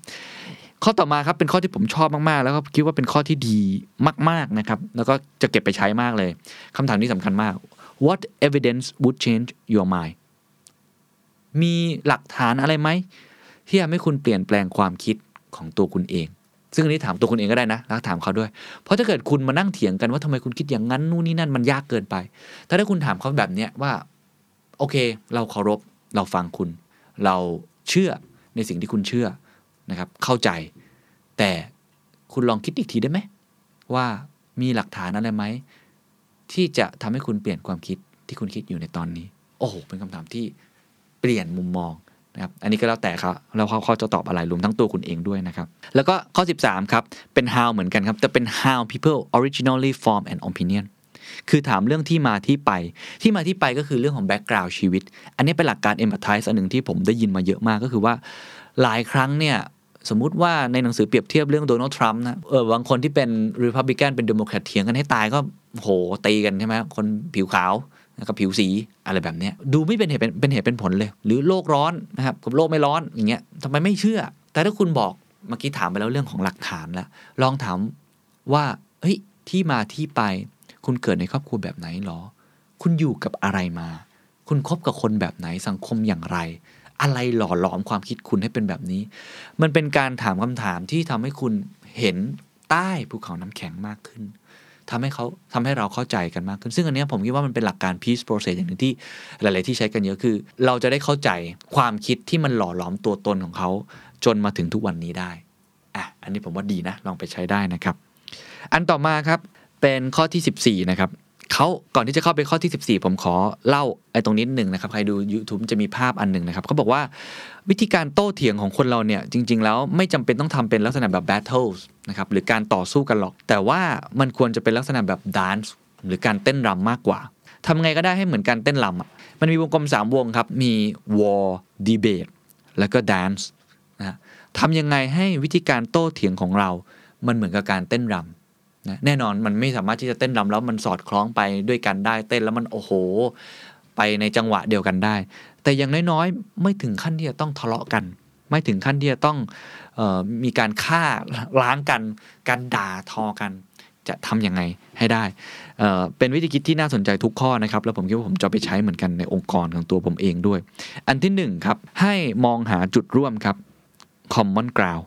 ข้อต่อมาครับเป็นข้อที่ผมชอบมากๆ แล้วก็คิดว่าเป็นข้อที่ดีมาก ๆนะครับ แล้วก็จะเก็บไปใช้มากเลยคำถามนี้สำคัญมาก What evidence would change your mind มีหลักฐานอะไรไหมที่ทำให้คุณเปลี่ยนแปลงความคิดของตัวคุณเอง ซึ่งอันนี้ถามตัวคุณเองก็ได้นะแล้วถามเขาด้วย เพราะถ้าเกิดคุณมานั่งเถียงกันว่าทำไมคุณคิดอย่างนั้นนู่นนี่นั่นมันยากเกินไปแต่ถ้าคุณถามเขาแบบเนี้ยว่า โอเค เราเคารพเราฟังคุณ เราเชื่อในสิ่งที่คุณเชื่อนะครับ เข้าใจ แต่คุณลองคิดอีกทีได้ไหมว่ามีหลักฐานอะไรไหม ที่จะทำให้คุณเปลี่ยนความคิดที่คุณคิดอยู่ในตอนนี้ โอ้โห เป็นคำถามที่เปลี่ยนมุมมองนะครับ อันนี้ก็แล้วแต่เขาแล้วเขาเขาจะตอบอะไรรวมทั้งตัวคุณเองด้วยนะครับ แล้วก็ข้อ 13 ครับ เป็น how เหมือนกันครับ แต่เป็น how people originally form an opinion คือถามเรื่องที่มาที่ไป ที่มาที่ไปก็คือเรื่องของ background ชีวิต อันนี้เป็นหลักการ empathize อันหนึ่งที่ผมได้ยินมาเยอะมากก็คือว่า หลายครั้งเนี่ยสมมุติว่าในหนังสือเปรียบเทียบเรื่องโดนัลด์ทรัมป์นะ เออบางคนที่เป็นรีพับลิกันเป็นเดโมแครตเถียงกันให้ตายก็ โหตีกันใช่ไหมคนผิวขาวกับผิวสีอะไรแบบนี้ดูไม่เป็นเหตุเป็นเป็นเหตุเป็นผลเลย หรือโลกร้อนนะครับกับโลกไม่ร้อนอย่างเงี้ยทำไมไม่เชื่อ แต่ถ้าคุณบอกเมื่อกี้ถามไปแล้วเรื่องของหลักฐานแล้วลองถามว่าเฮ้ยที่มาที่ไป คุณเกิดในครอบครัวแบบไหนหรอ คุณอยู่กับอะไรมา คุณคบกับคนแบบไหนสังคมอย่างไร อะไรหล่อหลอมความคิดคุณให้เป็นแบบนี้ มันเป็นการถามคำถามที่ทำให้คุณเห็นใต้ภูเขาน้ำแข็งมากขึ้น ทำให้เขาทำให้เราเข้าใจกันมากขึ้น ซึ่งอันนี้ผมคิดว่ามันเป็นหลักการ peace process อย่างหนึ่งที่หลาย ๆ ที่ใช้กันเยอะคือ เราจะได้เข้าใจความคิดที่มันหล่อหลอมตัวตนของเขาจนมาถึงทุกวันนี้ได้อะอันนี้ผมว่าดีนะ ลองไปใช้ได้นะครับ อันต่อมาครับเป็นข้อที่ 14 นะครับ เขาก่อนที่จะเข้าไปข้อที่ 14 ผมขอเล่าไอ้ตรงนี้หนึ่งนะครับ ใครดู YouTube จะมีภาพอันหนึ่งนะครับเขาบอกว่าวิธีการโต้เถียงของคนเราเนี่ย จริง ๆ แล้วไม่จำเป็นต้องทำเป็นลักษณะแบบ battles นะครับหรือการต่อสู้กันหรอก แต่ว่ามันควรจะเป็นลักษณะแบบ dance หรือการเต้นรำมากกว่าทำไงก็ได้ให้เหมือนการเต้นรำอะมันมีวงกลม 3 วงครับ มี war debate แล้วก็ dance นะทำยังไงให้วิธีการโต้เถียงของเรา มันเหมือนกับการเต้นรำ นะแน่นอนมันไม่สามารถที่จะเต้นรำแล้วมันสอดคล้องไปด้วยกันได้เต้นแล้วมันโอ้โห ไปในจังหวะเดียวกันได้ แต่อย่างน้อยๆ ไม่ถึงขั้นที่จะต้องทะเลาะกัน ไม่ถึงขั้นที่จะต้องออมีการฆ่าล้างกัน การด่าทอกัน จะทำยังไงให้ได้เเป็นวิธีคิดที่น่าสนใจทุกข้อนะครับ แล้วผมคิดว่าผมจะไปใช้เหมือนกันในองค์กรของตัวผมเองด้วย อันที่หนึ่งครับให้มองหาจุดร่วมครับ common ground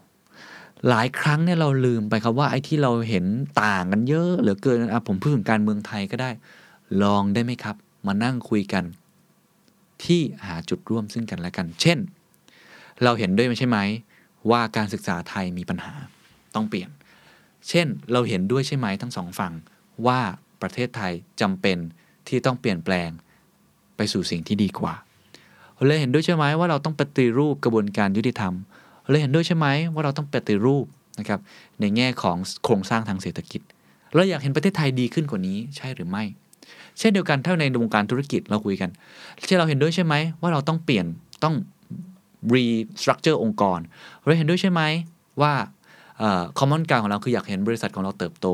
หลายครั้งเนี่ยเราลืมไปครับว่าไอ้ที่เราเห็นต่างกันเยอะเหลือเกินอะผมพูดถึงการเมืองไทยก็ได้ ลองได้ไหมครับ มานั่งคุยกัน ที่หาจุดร่วมซึ่งกันและกัน เช่น เราเห็นด้วยไม่ใช่ไหมว่าการศึกษาไทยมีปัญหาต้องเปลี่ยน เช่น เราเห็นด้วยใช่ไหมทั้งสองฝั่งว่าประเทศไทยจำเป็นที่ต้องเปลี่ยนแปลงไปสู่สิ่งที่ดีกว่าเราเห็นด้วยใช่ไหมว่าเราต้องปฏิรูปกระบวนการยุติธรรม เราเห็นด้วยใช่ไหมว่าเราต้องปฏิรูปนะครับในแง่ของโครงสร้างทางเศรษฐกิจ เราอยากเห็นประเทศไทยดีขึ้นกว่านี้ใช่หรือไม่ เช่นเดียวกันถ้าในวงการธุรกิจเราคุยกันเช่นเราเห็นด้วยใช่ไหมว่าเราต้องเปลี่ยนต้อง restructure องค์กร เราเห็นด้วยใช่ไหมว่าเอ่อ common การของเราคืออยากเห็นบริษัทของเราเติบโต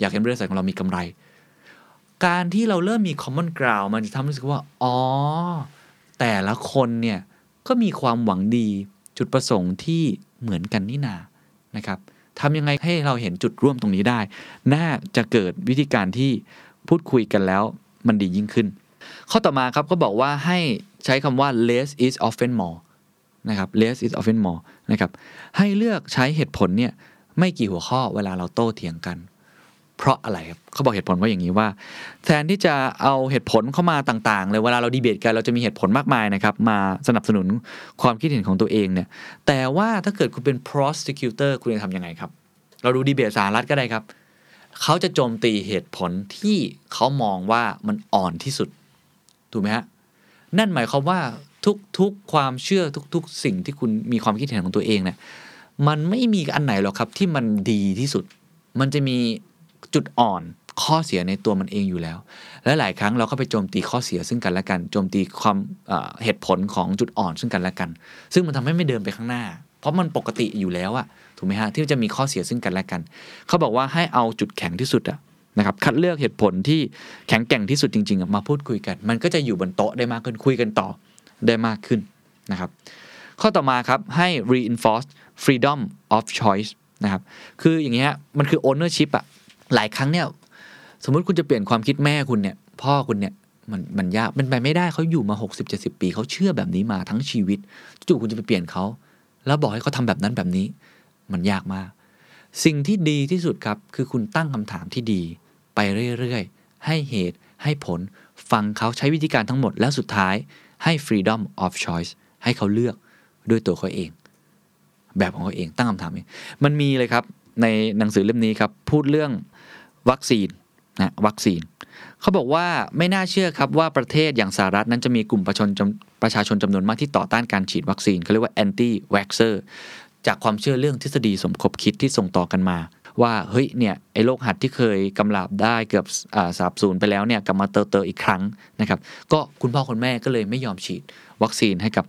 อยากเห็นบริษัทของเรามีกำไร การที่เราเริ่มมี common ground มันจะทำให้รู้สึกว่า อ๋อ แต่ละคนเนี่ยก็มีความหวังดี จุดประสงค์ที่เหมือนกันนี่นานะครับทำยังไงให้เราเห็นจุดร่วมตรงนี้ได้ น่าจะเกิดวิธีการที่พูดคุยกันแล้วมันดียิ่งขึ้น ข้อต่อมาครับก็บอกว่าให้ใช้คำว่า less is often more นะครับ less is often more นะครับให้เลือกใช้เหตุผลเนี่ยไม่กี่หัวข้อเวลาเราโต้เถียงกัน เพราะอะไรครับเขาบอกเหตุผลว่าอย่างนี้ว่า แทนที่จะเอาเหตุผลเข้ามาต่างๆ เลยเวลาเราดีเบตกันเราจะมีเหตุผลมากมายนะครับ มาสนับสนุนความคิดเห็นของตัวเองเนี่ย แต่ว่าถ้าเกิดคุณเป็น prosecutor คุณจะทำยังไงครับ เราดูดีเบตสหรัฐก็ได้ครับ เขาจะโจมตีเหตุผลที่เขามองว่ามันอ่อนที่สุด ถูกไหมฮะ นั่นหมายความว่าทุกๆความเชื่อทุก ๆ สิ่งที่คุณมีความคิดเห็นของตัวเองเนี่ย มันไม่มีอันไหนหรอกครับที่มันดีที่สุด มันจะมี จุดอ่อนข้อเสียในตัวมันเองอยู่แล้ว และหลายครั้งเราก็ไปโจมตีข้อเสียซึ่งกันและกัน โจมตีความเเหตุผลของจุดอ่อนซึ่งกันและกัน ซึ่งมันทำให้ไม่เดินไปข้างหน้า เพราะมันปกติอยู่แล้วอะถูกไหมฮะที่จะมีข้อเสียซึ่งกันและกัน เขาบอกว่าให้เอาจุดแข็งที่สุดอะนะครับคัดเลือกเหตุผลที่แข็งแกร่งที่สุดจริงๆอะมาพูดคุยกัน มันก็จะอยู่บนโต๊ะได้มากขึ้นคุยกันต่อได้มากขึ้นนะครับ ข้อต่อมาครับให้ reinforce freedom of choice นะครับคืออย่างเงี้ยมันคือ ownership อะ หลายครั้งเนี่ย สมมติคุณจะเปลี่ยนความคิดแม่คุณเนี่ย พ่อคุณเนี่ยมันมันยากมันไปไม่ได้เขาอยู่มา60-70ปีเขาเชื่อแบบนี้มาทั้งชีวิตจู่คุณจะไปเปลี่ยนเขาแล้วบอกให้เขาทำแบบนั้นแบบนี้ มันยากมาก สิ่งที่ดีที่สุดครับ คือคุณตั้งคำถามที่ดี ไปเรื่อยๆ ให้เหตุให้ผล ฟังเขาใช้วิธีการทั้งหมดแล้วสุดท้ายให้ freedom of choice ให้เขาเลือกด้วยตัวเขาเอง แบบของเขาเองตั้งคำถามเอง มันมีเลยครับ ในหนังสือเล่มนี้ครับ พูดเรื่อง วัคซีนนะวัคซีนเขาบอกว่าไม่น่าเชื่อครับว่าประเทศอย่างสหรัฐนั้นจะมีกลุ่มประชาชนจำประชาชนจำนวนมากที่ต่อต้านการฉีดวัคซีนเขาเรียกว่า anti vaxxer จากความเชื่อเรื่องทฤษฎีสมคบคิดที่ส่งต่อกันมา ว่าเฮ้ยเนี่ยไอ้โรคหัดที่เคยกำลาบได้เกือบสาบสูญไปแล้วเนี่ยกลับมาเติเตออีกครั้งนะครับก็คุณพ่อคุณแม่ก็เลยไม่ยอมฉีดวัคซีนให้กับ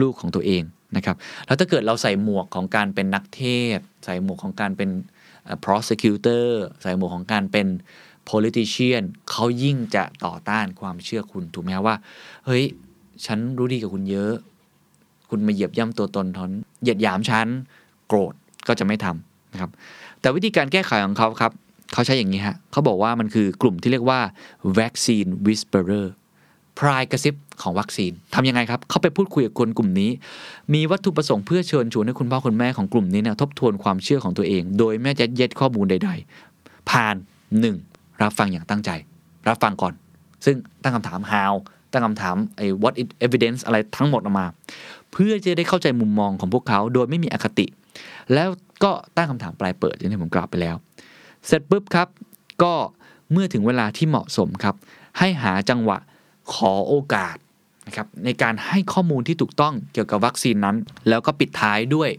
ลูกของตัวเองนะครับแล้วถ้าเกิดเราใส่หมวกของการเป็นนักเทศ ใส่หมวกของการเป็น prosecutor ใส่หมวกของการเป็น politician เขายิ่งจะต่อต้านความเชื่อคุณถูกไหมครับว่า เฮ้ย ฉันรู้ดีกับคุณเยอะ คุณมาเหยียบย่ำตัวตนทนเหยียดหยามฉันโกรธก็จะไม่ทำนะครับ แต่วิธีการแก้ไขของเขาครับ เขาใช้อย่างนี้ฮะเขาบอกว่ามันคือกลุ่มที่เรียกว่า vaccine whisperer พรายกระซิบของวัคซีนทำยังไงครับ เขาไปพูดคุยกับคนกลุ่มนี้ มีวัตถุประสงค์เพื่อเชิญชวนให้คุณพ่อคุณแม่ของกลุ่มนี้เนี่ยทบทวนความเชื่อของตัวเอง โดยไม่ยัดเย็ดข้อมูลใด ๆ ผ่าน 1. รับฟังอย่างตั้งใจ รับฟังก่อน ซึ่งตั้งคำถาม how ตั้งคำถามไอ้ what is evidence อะไรทั้งหมดออกมา เพื่อจะได้เข้าใจมุมมองของพวกเขาโดยไม่มีอคติ แล้วก็ตั้งคำถามปลายเปิดอย่างที่ผมกล่าวไปแล้ว เสร็จปุ๊บครับ ก็เมื่อถึงเวลาที่เหมาะสมครับ ให้หาจังหวะ ขอโอกาสนะครับในการให้ข้อมูลที่ถูกต้องเกี่ยวกับวัคซีนนั้น แล้วก็ปิดท้ายด้วย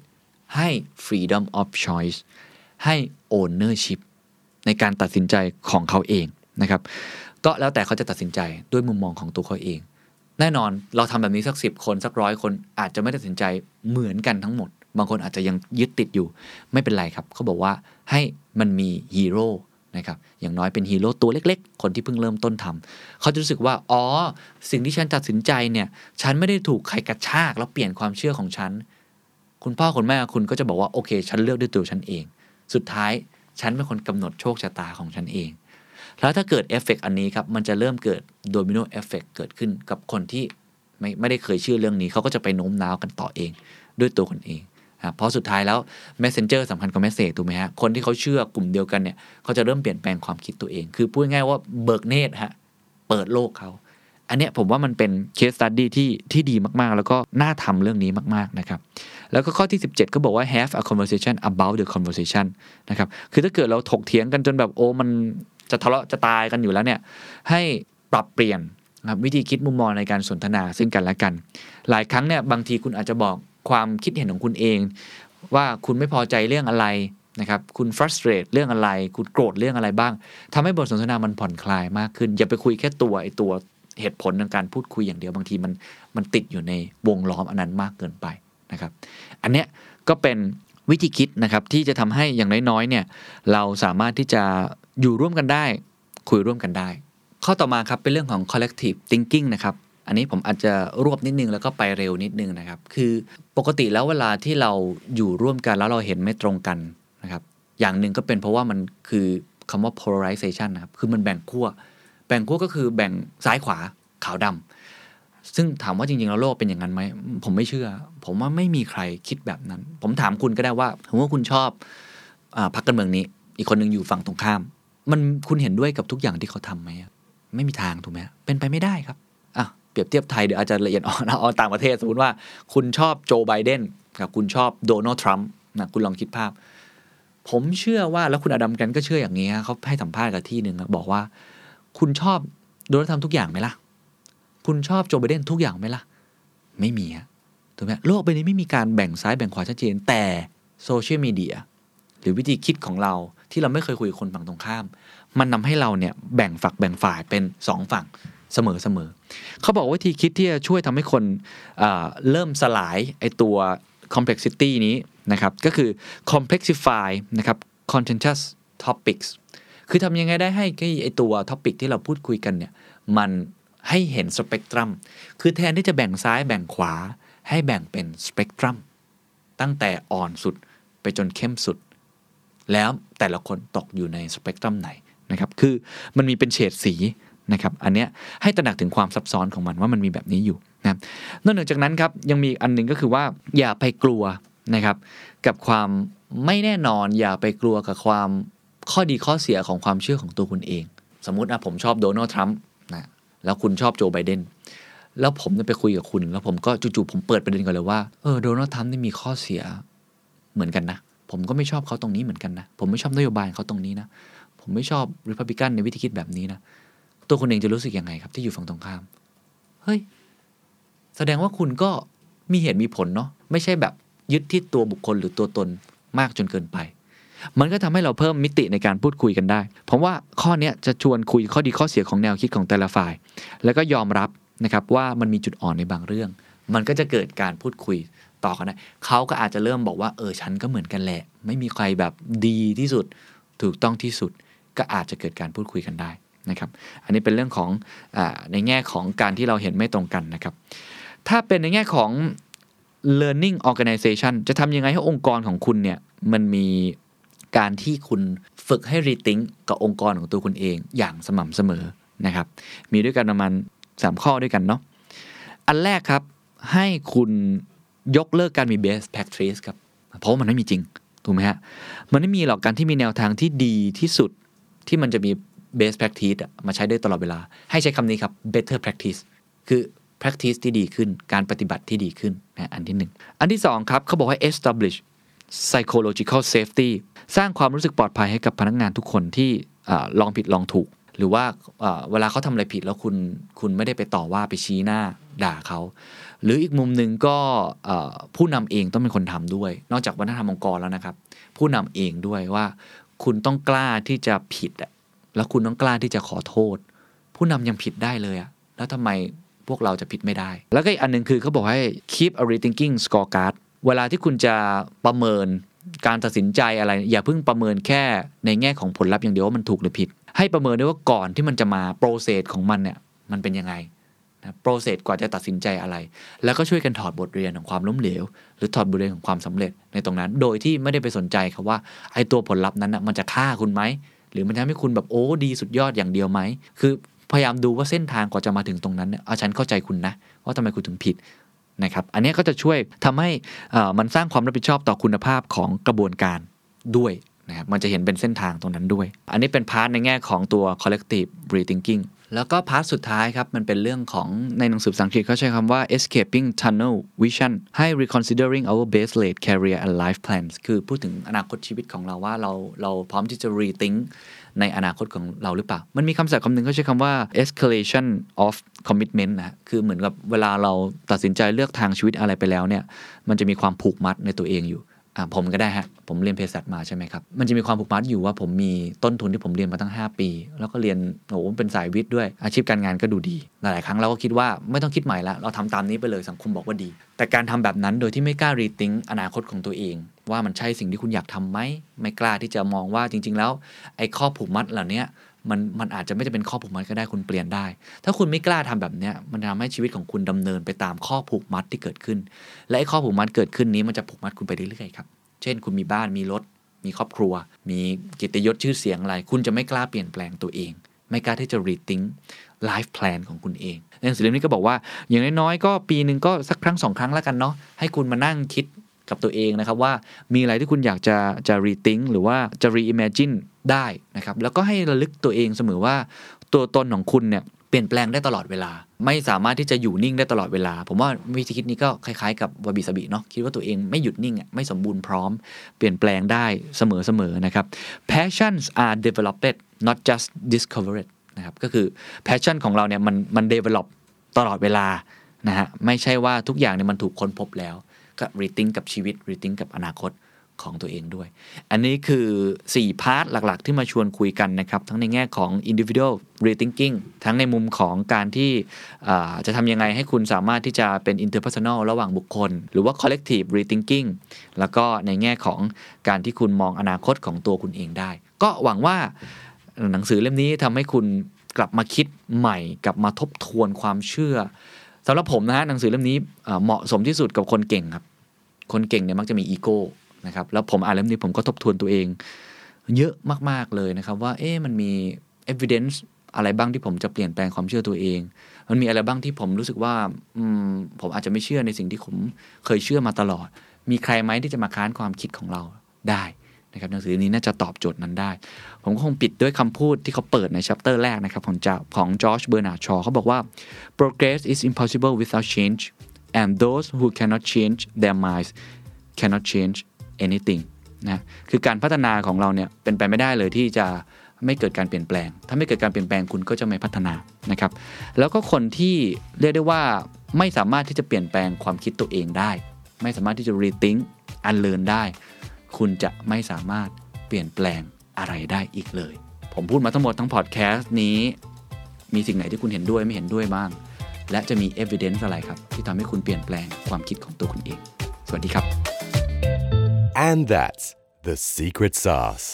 ให้ freedom of choice ให้ ownership ในการตัดสินใจของเขาเองนะครับก็แล้วแต่เขาจะตัดสินใจด้วยมุมมองของตัวเขาเอง แน่นอนเราทำแบบนี้สักสิบคนสักร้อยคนอาจจะไม่ตัดสินใจเหมือนกันทั้งหมด บางคนอาจจะยังยึดติดอยู่ ไม่เป็นไรครับ เขาบอกว่าให้มันมีฮีโร่ นะครับอย่างน้อยเป็นฮีโร่ตัวเล็ก ๆ คนที่เพิ่งเริ่มต้นทำเขาจะรู้สึกว่า อ๋อ สิ่งที่ฉันตัดสินใจเนี่ย ฉันไม่ได้ถูกใครกระชากแล้วเปลี่ยนความเชื่อของฉัน คุณพ่อคุณแม่คุณก็จะบอกว่า โอเค ฉันเลือกด้วยตัวฉันเอง สุดท้ายฉันเป็นคนกำหนดโชคชะตาของฉันเอง แล้วถ้าเกิดเอฟเฟกอันนี้ครับ มันจะเริ่มเกิด domino effect เกิดขึ้นกับคนที่ไม่ไม่ได้เคยเชื่อเรื่องนี้ เขาก็จะไปโน้มน้าวกันต่อเอง ด้วยตัวคนเอง เพราะสุดท้ายแล้ว messenger สำคัญกว่า message ถูกไหมฮะ คนที่เขาเชื่อกลุ่มเดียวกันเนี่ยเขาจะเริ่มเปลี่ยนแปลงความคิดตัวเอง คือพูดง่ายว่าเบิกเนตรฮะ เปิดโลกเขา อันเนี้ยผมว่ามันเป็น case study ที่ที่ดีมากๆ แล้วก็น่าทำเรื่องนี้มากๆนะครับ แล้วก็ข้อที่ 17 ก็บอกว่า have a conversation about the conversation นะครับ คือถ้าเกิดเราถกเถียงกันจนแบบโอ้มันจะทะเลาะจะตายกันอยู่แล้วเนี่ยให้ปรับเปลี่ยนนะครับวิธีคิดมุมมองในการสนทนาซึ่งกันและกัน หลายครั้งเนี่ยบางทีคุณอาจจะบอก ความคิดเห็นของคุณเอง ว่าคุณไม่พอใจเรื่องอะไรนะครับ คุณ frustrate เรื่องอะไร คุณโกรธเรื่องอะไรบ้างทำให้บทสนทนามันผ่อนคลายมากขึ้น อย่าไปคุยแค่ตัวไอตัวเหตุผลในการพูดคุยอย่างเดียวบางทีมันมันติดอยู่ในวงล้อมอันนั้นมากเกินไปนะครับ อันเนี้ยก็เป็นวิธีคิดนะครับที่จะทำให้อย่างน้อยๆเนี่ยเราสามารถที่จะอยู่ร่วมกันได้ คุยร่วมกันได้ ข้อต่อมาครับเป็นเรื่องของ collective thinking นะครับ อันนี้ผมอาจจะรวบนิดนึงแล้วก็ไปเร็วนิดนึงนะครับ คือปกติแล้วเวลาที่เราอยู่ร่วมกันแล้วเราเห็นไม่ตรงกันนะครับ อย่างหนึ่งก็เป็นเพราะว่ามันคือคำว่า polarization นะครับ คือมันแบ่งขั้ว แบ่งขั้วก็คือแบ่งซ้ายขวาขาวดำซึ่งถามว่าจริงๆแล้วโลกเป็นอย่างนั้นไหม ผมไม่เชื่อ ผมว่าไม่มีใครคิดแบบนั้น ผมถามคุณก็ได้ว่าผมว่าคุณชอบอาพรรคการเมืองนี้ อีกคนหนึ่งอยู่ฝั่งตรงข้าม มันคุณเห็นด้วยกับทุกอย่างที่เขาทำไหมไม่มีทางถูกไหมเป็นไปไม่ได้ครับ เปรียบเทียบไทยเดี๋ยวอาจจะละเอียดอ่อนเอาต่างประเทศสมมติว่าคุณชอบโจไบเดนกับคุณชอบโดนัลด์ทรัมป์นะคุณลองคิดภาพ ผมเชื่อว่าแล้วคุณอดัมกันก็เชื่ออย่างนี้เขาให้สัมภาษณ์กับที่หนึ่งบอกว่า คุณชอบโดนัลด์ทรัมป์ทุกอย่างไหมล่ะ คุณชอบโจไบเดนทุกอย่างไหมล่ะ ไม่มีฮะถูกไหมโลกใบนี้ไม่มีการแบ่งซ้ายแบ่งขวาชัดเจนแต่โซเชียลมีเดียหรือวิธีคิดของเราที่เราไม่เคยคุยกับคนฝั่งตรงข้าม มันนำให้เราเนี่ยแบ่งฝักแบ่งฝ่ายเป็นสองฝั่ง เสมอเสมอเขาบอกว่าวิธีคิดที่จะช่วยทำให้คนเริ่มสลายไอตัว complexity นี้นะครับก็คือ complexify นะครับ contentious topics คือทำยังไงได้ให้ไอตัว topic ที่เราพูดคุยกันเนี่ยมันให้เห็นสเปกตรัมคือแทนที่จะแบ่งซ้ายแบ่งขวา ให้แบ่งเป็นสเปกตรัมตั้งแต่อ่อนสุดไปจนเข้มสุด แล้วแต่ละคนตกอยู่ในสเปกตรัมไหนนะครับ คือมันมีเป็นเฉดสี นะครับอันเนี้ยให้ตระหนักถึงความซับซ้อนของมันว่ามันมีแบบนี้อยู่นะครับนอกจากนั้นครับยังมีอันหนึงก็คือว่าอย่าไปกลัวนะครับกับความไม่แน่นอนอย่าไปกลัวกับความข้อดีข้อเสียของความเชื่อของตัวคุณเอง สมมุตินะผมชอบโดนัลด์ทรัมป์นะแล้วคุณชอบโจไบเดนแล้วผมจะไปคุยกับคุณ แล้วผมก็จู่ๆผมเปิดประเด็นก่อนเลยว่าเออโดนัลด์ทรัมป์นี่มีข้อเสียเหมือนกันนะ ผมก็ไม่ชอบเขาตรงนี้เหมือนกันนะ ผมไม่ชอบนโยบายของเขาตรงนี้นะ ผมไม่ชอบริพับลิกันในวิธีคิดแบบนี้นะ ตัวคุณเองจะรู้สึกยังไงครับ ที่อยู่ฝั่งตรงข้าม เฮ้ย แสดงว่าคุณก็มีเหตุมีผลเนาะไม่ใช่แบบยึดที่ตัวบุคคลหรือตัวตนมากจนเกินไป มันก็ทำให้เราเพิ่มมิติในการพูดคุยกันได้เพราะว่าข้อนี้จะชวนคุยข้อดีข้อเสียของแนวคิดของแต่ละฝ่าย แล้วก็ยอมรับนะครับว่ามันมีจุดอ่อนในบางเรื่อง มันก็จะเกิดการพูดคุยต่อกันได้เขาก็อาจจะเริ่มบอกว่าเออฉันก็เหมือนกันแหละ ไม่มีใครแบบดีที่สุด ถูกต้องที่สุด ก็อาจจะเกิดการพูดคุยกันได้ นะครับ อันนี้เป็นเรื่องของอในแง่ของการที่เราเห็นไม่ตรงกันนะครับ ถ้าเป็นในแง่ของ learning organization จะทำยังไงให้องค์กรของคุณเนี่ยมันมีการที่คุณฝึกให้ rethink กับองค์กรของตัวคุณเองอย่างสม่ำเสมอนะครับ มีด้วยกันประมาณ 3 ข้อด้วยกันเนาะ อันแรกครับให้คุณยกเลิกการมี best practice ครับ เพราะมันไม่มีจริง ถูกไหมฮะ มันไม่มีหรอกการที่มีแนวทางที่ดีที่สุดที่มันจะมี best practice มาใช้ได้ตลอดเวลา ให้ใช้คำนี้ครับ better practice คือ practice ที่ดีขึ้น การปฏิบัติที่ดีขึ้นนะอันที่หนึ่งอันที่สองครับเขาบอกให้ establish psychological safety สร้างความรู้สึกปลอดภัยให้กับพนักงานทุกคนที่อลองผิดลองถูก หรือว่าเวลาเขาทำอะไรผิดแล้วคุณคุณไม่ได้ไปต่อว่าไปชี้หน้าด่าเขา หรืออีกมุมหนึ่งก็ผู้นำเองต้องเป็นคนทำด้วย นอกจากวัฒนธรรมองค์กรแล้วนะครับ ผู้นำเองด้วยว่าคุณต้องกล้าที่จะผิดอะ แล้วคุณต้องกล้าที่จะขอโทษ ผู้นำยังผิดได้เลยอะแล้วทำไมพวกเราจะผิดไม่ได้ แล้วก็อีกอันหนึ่งคือเขาบอกให้ keep a rethinking scorecard เวลาที่คุณจะประเมินการตัดสินใจอะไร อย่าเพิ่งประเมินแค่ในแง่ของผลลัพธ์อย่างเดียวว่ามันถูกหรือผิด ให้ประเมินด้วยว่าก่อนที่มันจะมา process ของมันเนี่ยมันเป็นยังไงนะ process กว่าจะตัดสินใจอะไร แล้วก็ช่วยกันถอดบทเรียนของความล้มเหลว หรือถอดบทเรียนของความสำเร็จในตรงนั้น โดยที่ไม่ได้ไปสนใจครับว่าไอ้ตัวผลลัพธ์นั้นนะมันจะฆ่าคุณไหม หรือมันทำให้คุณแบบโอ้ดีสุดยอดอย่างเดียวไหม คือพยายามดูว่าเส้นทางกว่าจะมาถึงตรงนั้นเนี่ยเออฉันเข้าใจคุณนะ ว่าทำไมคุณถึงผิดนะครับ อันนี้ก็จะช่วยทำให้มันสร้างความรับผิดชอบต่อคุณภาพของกระบวนการด้วยนะครับ มันจะเห็นเป็นเส้นทางตรงนั้นด้วย อันนี้เป็น part ในแง่ของตัว collective rethinking แล้วก็ part สุดท้ายครับ มันเป็นเรื่องของในหนังสือภาษาอังกฤษเขาใช้คำว่า escaping tunnel vision ให้ reconsidering our best laid career and life plans คือพูดถึงอนาคตชีวิตของเราว่าเราเราพร้อมที่จะ rethink ในอนาคตของเราหรือเปล่า มันมีคำศัพท์คำหนึ่งเขาใช้คำว่า escalation of commitment นะ คือเหมือนกับเวลาเราตัดสินใจเลือกทางชีวิตอะไรไปแล้วเนี่ย มันจะมีความผูกมัดในตัวเองอยู่ ผมก็ได้ฮะ ผมเรียนเภสัชมาใช่ไหมครับ มันจะมีความผูกมัดอยู่ว่าผมมีต้นทุนที่ผมเรียนมาตั้ง 5 ปี แล้วก็เรียนโอ้โหเป็นสายวิทย์ด้วย อาชีพการงานก็ดูดี หลาย ๆ ครั้งเราก็คิดว่าไม่ต้องคิดใหม่ละ เราทำตามนี้ไปเลยสังคมบอกว่าดี แต่การทำแบบนั้นโดยที่ไม่กล้ารีทิงอนาคตของตัวเอง ว่ามันใช่สิ่งที่คุณอยากทำไหม ไม่กล้าที่จะมองว่าจริง ๆ แล้วไอ้ข้อผูกมัดเหล่านี้ มันมันอาจจะไม่จะเป็นข้อผูกมัดก็ได้คุณเปลี่ยนได้ ถ้าคุณไม่กล้าทำแบบเนี้ยมันทำให้ชีวิตของคุณดำเนินไปตามข้อผูกมัดที่เกิดขึ้น และไอ้ข้อผูกมัดเกิดขึ้นนี้มันจะผูกมัดคุณไปเรื่อยๆครับ เช่น คุณมีบ้านมีรถ มีครอบครัว มีกิตยศชื่อเสียงอะไร คุณจะไม่กล้าเปลี่ยนแปลงตัวเอง ไม่กล้าที่จะ rethink life plan ของคุณเองในหนังสือเล่มนี้ก็บอกว่า อย่างน้อยๆก็ปีหนึ่งก็สักครั้งสองครั้งแล้วกันเนาะให้คุณมานั่งคิด กับตัวเองนะครับว่ามีอะไรที่คุณอยากจะจะ rethink หรือว่าจะ reimagine ได้นะครับแล้วก็ให้ระลึกตัวเองเสมอว่าตัวตนของคุณเนี่ยเปลี่ยนแปลงได้ตลอดเวลา ไม่สามารถที่จะอยู่นิ่งได้ตลอดเวลา ผมว่าวิธีคิดนี้ก็คล้ายๆกับวาบิสบิเนาะคิดว่าตัวเองไม่หยุดนิ่งอะไม่สมบูรณ์พร้อม เปลี่ยนแปลงได้เสมอๆนะครับ passions are developed not just discovered นะครับก็คือ passion ของเราเนี่ยมันมัน develop ตลอดเวลานะฮะไม่ใช่ว่าทุกอย่างเนี่ยมันถูกค้นพบแล้ว ก็ rethink กับชีวิต rethink กับอนาคตของตัวเองด้วย อันนี้คือ 4 พาร์ทหลักๆ ที่มาชวนคุยกันนะครับ ทั้งในแง่ของ individual rethinking ทั้งในมุมของการที่จะทำยังไงให้คุณสามารถที่จะเป็น interpersonal ระหว่างบุคคล หรือว่า collective rethinking แล้วก็ในแง่ของการที่คุณมองอนาคตของตัวคุณเองได้ ก็หวังว่าหนังสือเล่มนี้ทำให้คุณกลับมาคิดใหม่ กลับมาทบทวนความเชื่อสำหรับผมนะฮะหนังสือเล่มนี้เหมาะสมที่สุดกับคนเก่งครับ คนเก่งเนี่ยมักจะมีอีโก้นะครับแล้วผมอ่านเล่มนี้ผมก็ทบทวนตัวเอง เยอะมากๆเลยนะครับ ว่าเอ๊ะมันมี evidence อะไรบ้างที่ผมจะเปลี่ยนแปลงความเชื่อตัวเอง มันมีอะไรบ้างที่ผมรู้สึกว่าอืมผมอาจจะไม่เชื่อในสิ่งที่ผมเคยเชื่อมาตลอด มีใครไหมที่จะมาค้านความคิดของเราได้นะครับหนังสือนี้น่าจะตอบโจทย์นั้นได้ ผมก็คงปิดด้วยคำพูดที่เขาเปิดในชัปเตอร์แรกนะครับ ของจของจอร์จเบอร์นาชอเขาบอกว่า progress is impossible without change and those who cannot change their minds cannot change anything นะคือการพัฒนาของเราเนี่ยเป็นไปไม่ได้เลยที่จะไม่เกิดการเปลี่ยนแปลง ถ้าไม่เกิดการเปลี่ยนแปลงคุณก็จะไม่พัฒนานะครับ แล้วก็คนที่เรียกได้ว่าไม่สามารถที่จะเปลี่ยนแปลงความคิดตัวเองได้ ไม่สามารถที่จะ rethink unlearn ได้ คุณจะไม่สามารถเปลี่ยนแปลงอะไรได้อีกเลย ผมพูดมาทั้งหมดทั้งพอดแคสต์นี้ มีสิ่งไหนที่คุณเห็นด้วยไม่เห็นด้วยบ้าง และจะมี evidence อะไรครับ ที่ทำให้คุณเปลี่ยนแปลงความคิดของตัวคุณเอง สวัสดีครับ And that's the secret sauce.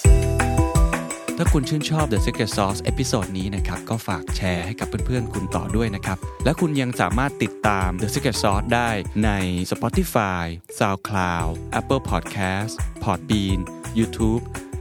ถ้าคุณชื่นชอบ The Secret Sauce episode นี้นะครับก็ฝากแชร์ให้กับเพื่อนๆ คุณต่อด้วยนะครับ และคุณยังสามารถติดตาม The Secret Sauce ได้ใน Spotify, SoundCloud, Apple Podcast, Podbean, YouTube